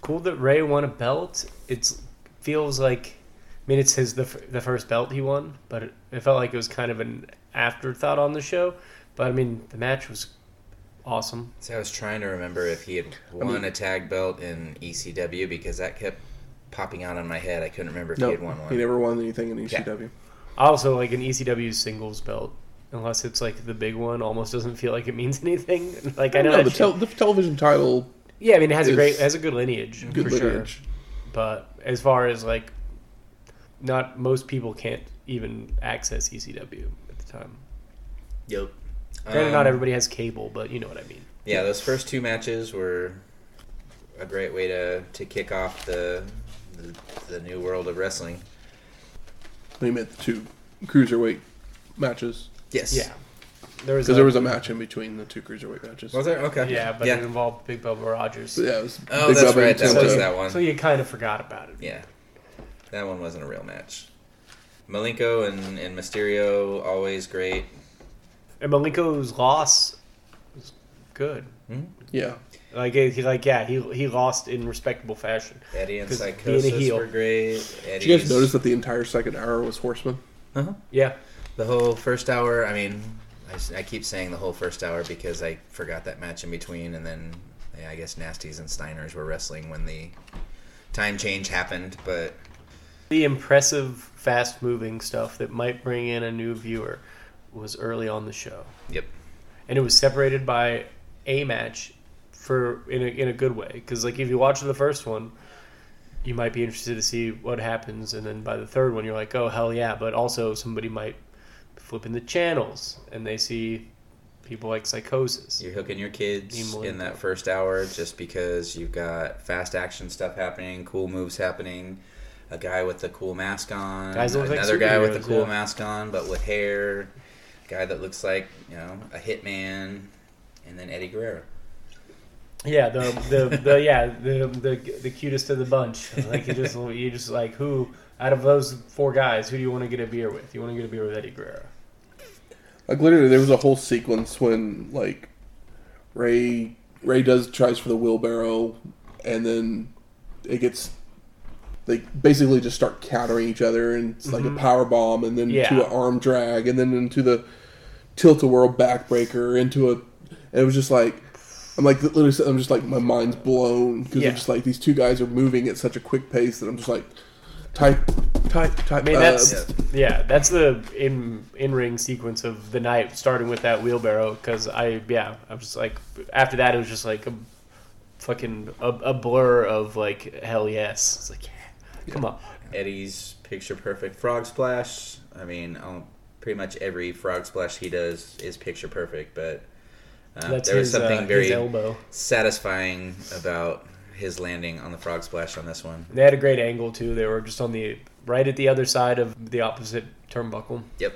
Cool that Rey won a belt. It feels like, I mean, it's his the the first belt he won, but it, it felt like it was kind of an afterthought on the show. But I mean, the match was awesome. So I was trying to remember if he had won a tag belt in ECW because that kept popping out on my head. I couldn't remember if No, he had won one. he never won anything in ECW. I also like an ECW singles belt. Unless it's like the big one, almost doesn't feel like it means (laughs) anything. Like I know, No, the, tel- the television title, yeah, I mean, it has a great, has a good lineage good for sure. lineage. But as far as like, not most people can't even access ECW at the time. Yep. Granted, Um, not everybody has cable, but you know what I mean. Yeah, those first two matches were a great way to, to kick off the, the the new world of wrestling. They meant the two cruiserweight matches Yes. Yeah, there was because there was a match in between the two cruiserweight matches. Was there? Okay. yeah, but yeah. it involved Big Bubba Rogers, But yeah, it was Oh, Big that's Bubba right. and That was that one. so you kind of forgot about it. Yeah. That one wasn't a real match. Malenko and, and Mysterio always great. And Malenko's loss was good. Yeah, Like he, like yeah, he he lost in respectable fashion. Eddie and 'Cause being a Psychosis were great. did you guys notice that the entire second hour was Horseman? Uh-huh. Yeah, The whole first hour, I mean, I keep saying the whole first hour because I forgot that match in between, and then yeah, I guess Nasties and Steiners were wrestling when the time change happened. But The impressive, fast moving stuff that might bring in a new viewer was early on the show. Yep. And it was separated by a match for in a, in a good way. Because, like, if you watch the first one, you might be interested to see what happens. And then by the third one, you're like, oh, hell yeah. But also, somebody might flip in the channels and they see people like Psychosis. You're hooking your kids in that first hour just because you've got fast action stuff happening, cool moves happening, a guy with a cool mask on, Guys that like another guy with a cool yeah. mask on but with hair, guy that looks like you know a hitman, and then Eddie Guerrero. Yeah, the the, the (laughs) yeah the, the the cutest of the bunch. Like you just you just like who out of those four guys, who do you want to get a beer with? You want to get a beer with Eddie Guerrero? Like literally, there was a whole sequence when like Rey Rey does tries for the wheelbarrow, and then it gets they basically just start countering each other, and it's like a power bomb, and then Mm-hmm. Yeah. to an arm drag, and then into the tilt a whirl backbreaker, into a. And it was just like. I'm like literally, I'm just like my mind's blown because Yeah. I'm just like these two guys are moving at such a quick pace that I'm just like, type, type, type. I mean, uh, yeah, that's the in in ring sequence of the night, starting with that wheelbarrow. Because I yeah, I was just like after that, it was just like a fucking a, a blur of like hell yes. It's like yeah, come on. Eddie's picture perfect frog splash. I mean, um, pretty much every frog splash he does is picture perfect, but uh, That's there was his, something uh, very elbow. satisfying about his landing on the frog splash on this one. They had a great angle too. They were just on the right at the other side of the opposite turnbuckle. Yep.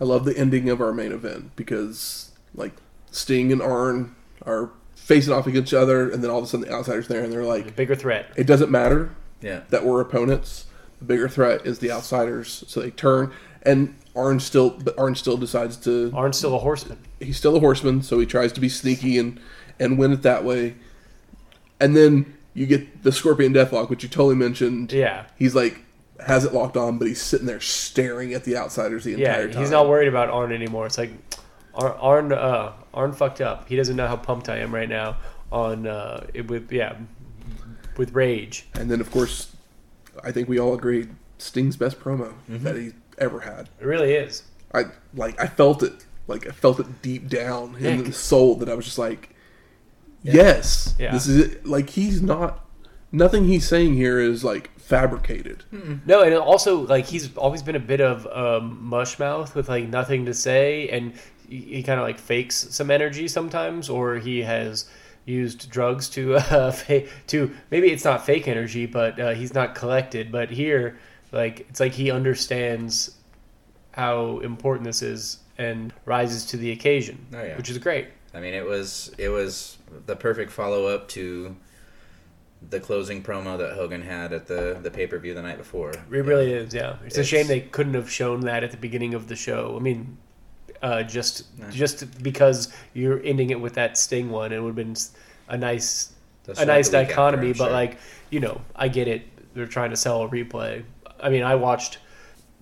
I love the ending of our main event because like Sting and Arn are facing off against each other, and then all of a sudden the outsiders there, and they're like, Bigger threat. it doesn't matter Yeah. that we're opponents. The bigger threat is the outsiders, so they turn, and Arn still, but Arn still decides to. Arn's still a horseman. He's still a horseman, so he tries to be sneaky and and win it that way. And then you get the Scorpion Deathlock, which you totally mentioned. Yeah. He's like has it locked on, but he's sitting there staring at the outsiders the Yeah, entire time. he's not worried about Arn anymore. It's like Arn, Arn, uh, Arn fucked up. He doesn't know how pumped I am right now on uh, it with yeah, with rage. And then, of course, I think we all agree Sting's best promo Mm-hmm. that he ever had. It really is. I like I felt it, like I felt it deep down in the soul that I was just like, yes, Yeah. this is it. Like he's not. Nothing he's saying here is like fabricated. No, and also like he's always been a bit of um, mush mouth with like nothing to say, and he, he kind of like fakes some energy sometimes, or he has used drugs to (laughs) uh, fa- to maybe it's not fake energy, but uh, he's not collected. But here, like it's like he understands how important this is and rises to the occasion, Oh, yeah. which is great. I mean, it was it was the perfect follow up to the closing promo that Hogan had at the the pay per view the night before. It really is, yeah. It's, a shame they couldn't have shown that at the beginning of the show. I mean, uh, just Nah. just because you're ending it with that Sting one, it would have been a nice a nice week after, dichotomy. But sure. like, you know, I get it. They're trying to sell a replay. I mean, I watched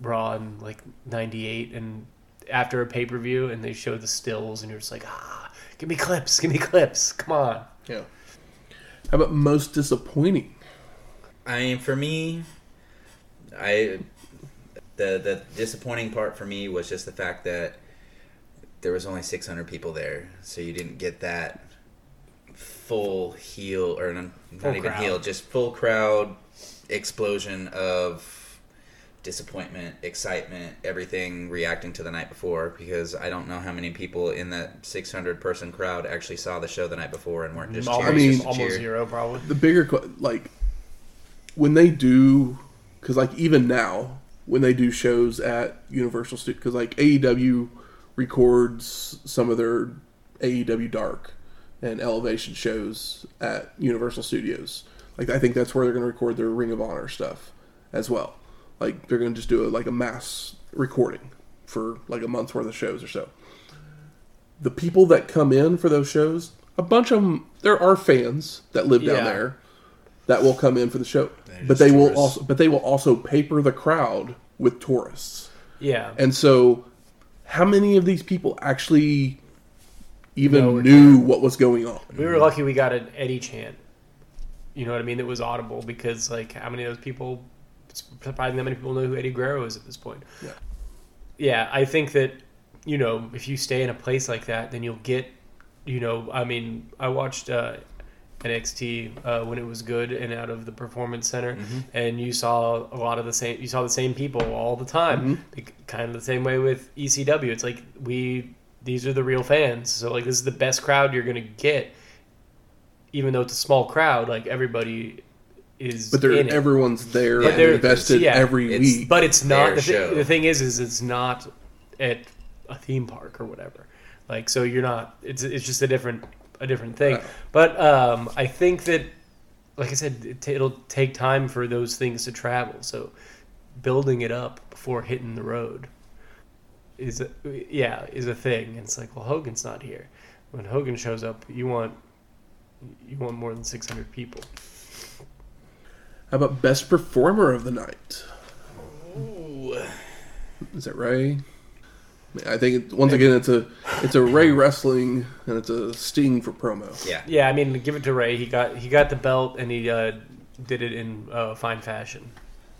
Raw in like '98, and after a pay per view, and they showed the stills, and you're just like, ah, give me clips, give me clips, come on. Yeah. How about most disappointing? I mean, for me, I the the disappointing part for me was just the fact that there was only 600 people there, so you didn't get that full heel or not, not even crowd. heel, just full crowd explosion of disappointment, excitement, everything reacting to the night before because I don't know how many people in that 600 person crowd actually saw the show the night before and weren't just almost, cheering mean- just almost cheer. zero, probably. The bigger like when they do because like even now when they do shows at Universal Studios because like AEW records some of their AEW Dark and Elevation shows at Universal Studios. Like I think that's where they're going to record their Ring of Honor stuff as well. Like they're going to just do a, like a mass recording for like a month's worth of shows or so. The people that come in for those shows, a bunch of them, there are fans that live down Yeah. there that will come in for the show, They're but just they will also, but they will also paper the crowd with tourists. Yeah. And so, how many of these people actually even No, we're knew what was going on? We were lucky we got an Eddie chant. You know what I mean? That was audible because like how many of those people it's surprising that many people know who Eddie Guerrero is at this point. Yeah. Yeah, I think that you know if you stay in a place like that, then you'll get, you know, I mean, I watched uh, NXT uh, when it was good and out of the performance center, and you saw a lot of the same. You saw the same people all the time. Like, Kind of the same way with ECW. It's like we these are the real fans. So like this is the best crowd you're gonna get, even though it's a small crowd. Like everybody is, But they're, in it. everyone's there But and they're- invested yeah, every it's- week. But it's not the, thi- show. the thing is is it's not at a theme park or whatever. Like so you're not it's it's just a different a different thing. Right. But um, I think that like I said it t- it'll take time for those things to travel. So building it up before hitting the road is a, yeah, is a thing. And it's like, well Hogan's not here. When Hogan shows up, you want you want more than 600 people. How about best performer of the night? Is that Rey? I think once again it's a it's a Rey wrestling and it's a Sting for promo. Yeah. Yeah, I mean, give it to Rey. He got he got the belt and he uh, did it in uh, fine fashion.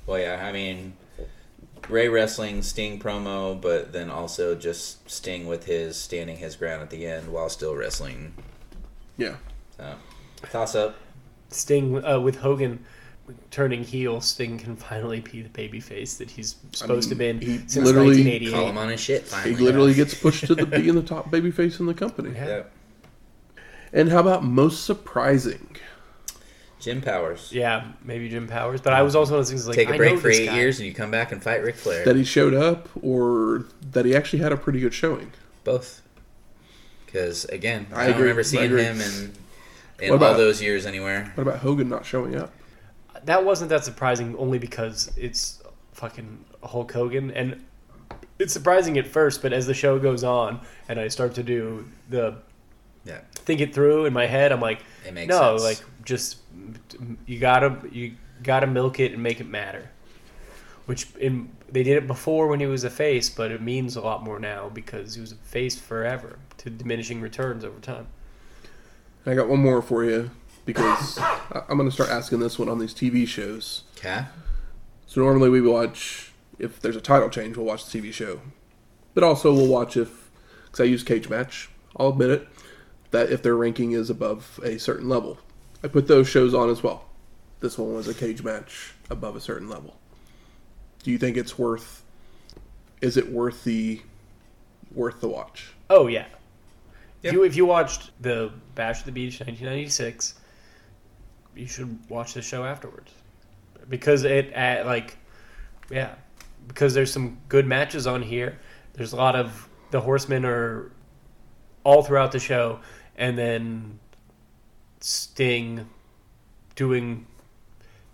Well, yeah. I mean, Rey wrestling Sting promo, but then also just Sting with his standing his ground at the end while still wrestling. Yeah. So, toss up. Sting uh, with Hogan turning heel. Sting can finally be the babyface that he's supposed mean, to be he since literally- 1988. Call him on his shit. He Finally. literally gets pushed to the (laughs) being the top babyface in the company. Yeah. Yeah. And how about most surprising? Jim Powers. Yeah, maybe Jim Powers, but I was also one of those things like Take a break know for eight guy. years and you come back and fight Ric Flair. That he showed up or that he actually had a pretty good showing? Both. Because again, I I, don't agree. remember seeing agree. him in in What all those years anywhere. What about Hogan not showing up? That wasn't that surprising, only because it's fucking Hulk Hogan, and it's surprising at first, but as the show goes on and I start to do the Yeah, think it through in my head, I'm like, it makes no, sense. like just you gotta you gotta milk it and make it matter. Which in they did it before when he was a face, but it means a lot more now because he was a face forever to diminishing returns over time. I got one more for you because I- I'm going to start asking this one on these TV shows. okay. So normally we watch if there's a title change, we'll watch the TV show, but also we'll watch if because I use Cage Match. I'll admit it that if their ranking is above a certain level, I put those shows on as well. This one was a cage match above a certain level. Do you think it's worth? Is it worth the worth the watch? Oh yeah. Yep. If you if you watched the Bash at the Beach 1996, you should watch the show afterwards because it like yeah because there's some good matches on here. There's a lot of the Horsemen are all throughout the show, and then Sting doing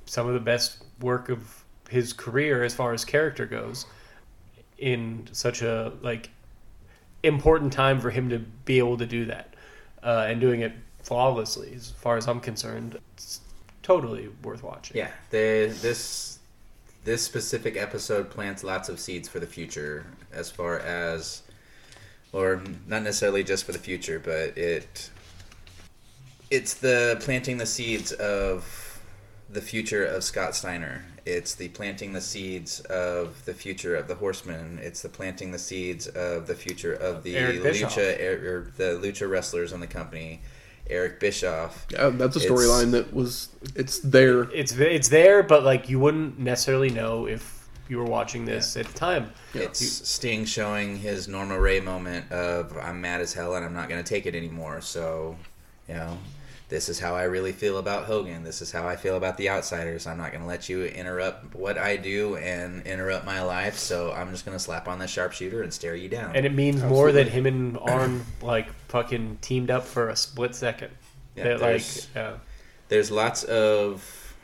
some of the best work of his career as far as character goes in such a like important time for him to be able to do that uh, and doing it flawlessly as far as i'm concerned it's totally worth watching Yeah, this this specific episode plants lots of seeds for the future, as far as, or not necessarily just for the future, but it it's the planting the seeds of the future of Scott Steiner. It's the planting the seeds of the future of the Horsemen. It's the planting the seeds of the future of the lucha er, or the lucha wrestlers in the company. Eric Bischoff. Yeah, that's a storyline that was it's there. it's it's there but like you wouldn't necessarily know if you were watching this at the time It's Sting showing his Norma Rae moment of I'm mad as hell and I'm not going to take it anymore. So, you know, this is how I really feel about Hogan. This is how I feel about the outsiders. I'm not going to let you interrupt what I do and interrupt my life. So I'm just going to slap on the sharpshooter and stare you down. and it means more that him and arn (clears throat) like fucking teamed up for a split second Yeah, That, like there's- uh, There's lots of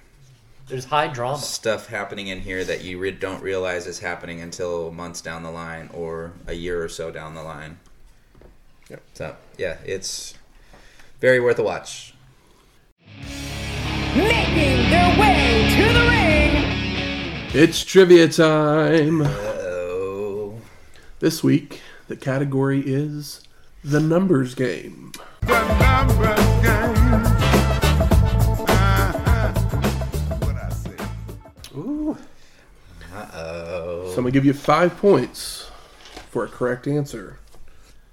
there's high drama stuff happening in here that you re- don't realize is happening until months down the line or a year or so down the line. Yep. So yeah, it's very worth a watch. Making their way to the ring. It's trivia time. Oh, This week, the category is the numbers game. The number game. Uh-huh. What I say. Ooh. I'm gonna give you five points for a correct answer.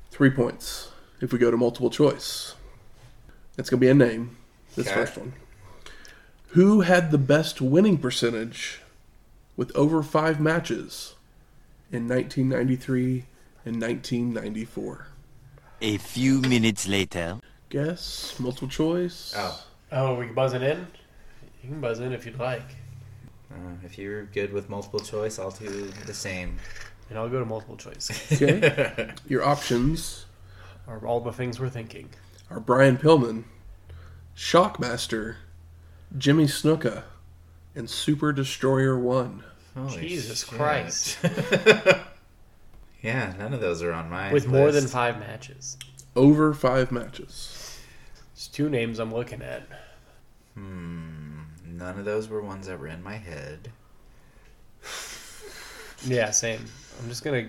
Three points if we go to multiple choice. It's gonna be a name. This Okay. first one. Who had the best winning percentage with over five matches in 1993 and 1994? A few minutes later. Guess multiple choice. Oh, Oh, we can buzz it in? You can buzz in if you'd like. uh, if you're good with multiple choice, I'll do the same. And I'll go to multiple choice. (laughs) Okay. Your options Are all the things we're thinking. are Brian Pillman, Shockmaster, Jimmy Snuka, and Super Destroyer One. Holy Jesus shit. Christ. (laughs) yeah, none of those are on my With more than five matches. Over five matches. It's two names I'm looking at. Hmm, none of those were ones that were in my head. Yeah, same. I'm just gonna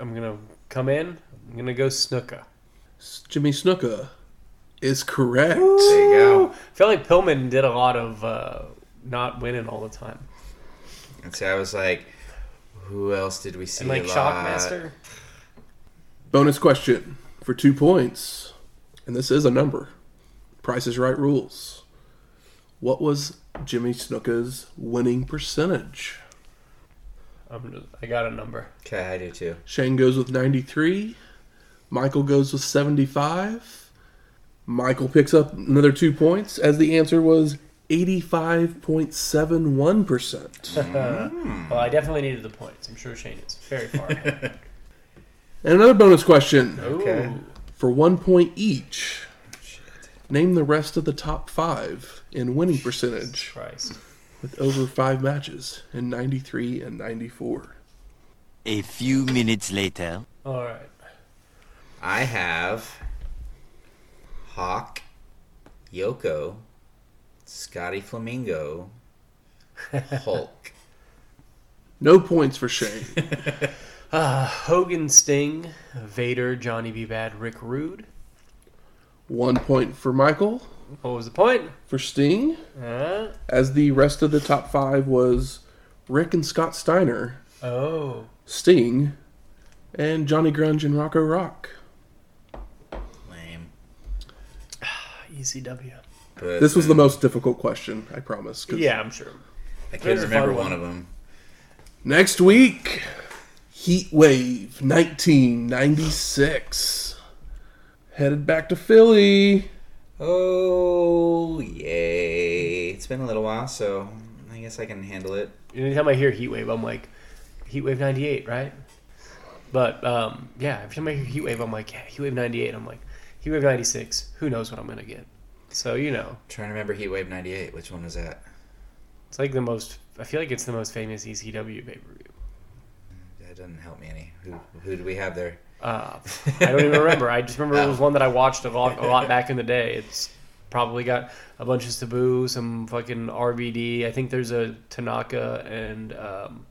I'm gonna come in. I'm gonna go Snuka. S- Jimmy Snuka is correct. There you go. I feel like Pillman did a lot of uh, not winning all the time. And so I was like, who else did we see? And like a lot? Shockmaster. Bonus question for two points. And this is a number. Price is right rules. What was Jimmy Snuka's winning percentage? I'm just, I got a number. Okay, I do too. Shane goes with 93. Michael goes with 75. Michael picks up another two points as the answer was 85.71%. (laughs) Well, I definitely needed the points. I'm sure Shane is very far ahead. (laughs) and another bonus question Okay. For one point each. Name the rest of the top five in winning percentage Christ. with over five matches in 93 and 94. A few minutes later. All right. I have Hawk, Yoko, Scotty Flamingo, (laughs) Hulk. No points for Shane. (laughs) Uh, Hogan, Sting, Vader, Johnny B. Bad, Rick Rude. One point for Michael. What was the point? For Sting, Uh, as the rest of the top five was Rick and Scott Steiner, oh. Sting, and Johnny Grunge and Rocco Rock. ECW. But This was the most difficult question, I promise. 'cause Yeah, I'm sure. I can't remember one one. of them. Next week, Heat Wave 1996. Headed back to Philly. Oh yay! It's been a little while, so I guess I can handle it. Anytime I hear Heat Wave, I'm like, Heat Wave 98, right? But, um, yeah, every time I hear Heat Wave, I'm like, yeah, Heatwave 98. I'm like, Heatwave 96. Who knows what I'm going to get? So, you know, trying to remember Heat Wave '98. Which one was that? it's like the most, I feel like it's the most famous ECW pay per view. That doesn't help me any. Who who do we have there? Uh, I don't even (laughs) remember. I just remember it was one that I watched a lot, a lot back in the day. It's probably got a bunch of Sabu, some fucking RVD. I think there's a Tanaka and um,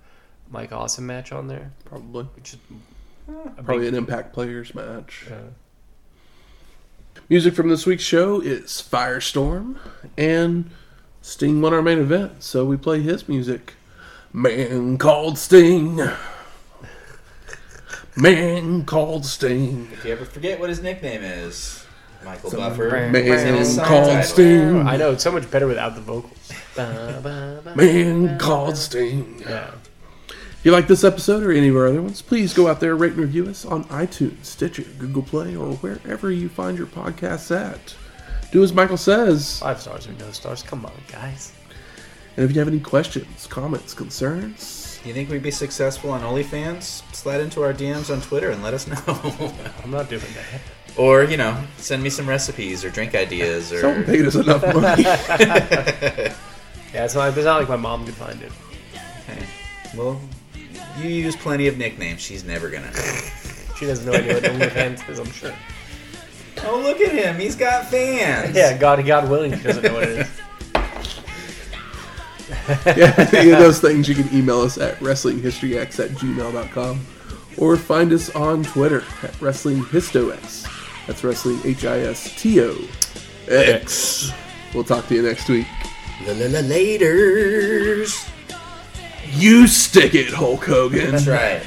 Mike Awesome match on there, Probably. which is Probably big, an Impact Players match. uh, Music from this week's show is Firestorm, and Sting won our main event, so we play his music. Man called Sting. Man called Sting. If you ever forget what his nickname is, Michael Some Buffer. man It's in his Man called title. Sting. I know it's so much better without the vocals. Ba, ba, ba, Man called Sting. Yeah. If you like this episode or any of our other ones, please go out there, rate and review us on iTunes, Stitcher, Google Play, or wherever you find your podcasts at. Do as Michael says. Five stars or no stars. Come on, guys. And if you have any questions, comments, concerns, You think we'd be successful on OnlyFans? Slide into our DMs on Twitter and let us know. (laughs) I'm not doing that. or, you know, send me some recipes or drink ideas or. someone paid us enough money. (laughs) (laughs) Yeah, it's not, it's not like my mom could find it. Hey, well, you use plenty of nicknames. She's never gonna. She doesn't know any what OnlyFans is, I'm sure. oh, look at him. He's got fans. Yeah, God, God willing, she doesn't know what it is. (laughs) yeah, any of those things, you can email us at wrestlinghistoryx at gmail.com or find us on Twitter at wrestlinghistox. That's wrestling H I S T O X. We'll talk to you next week. La-la-la-laters. You stick it, Hulk Hogan. That's right.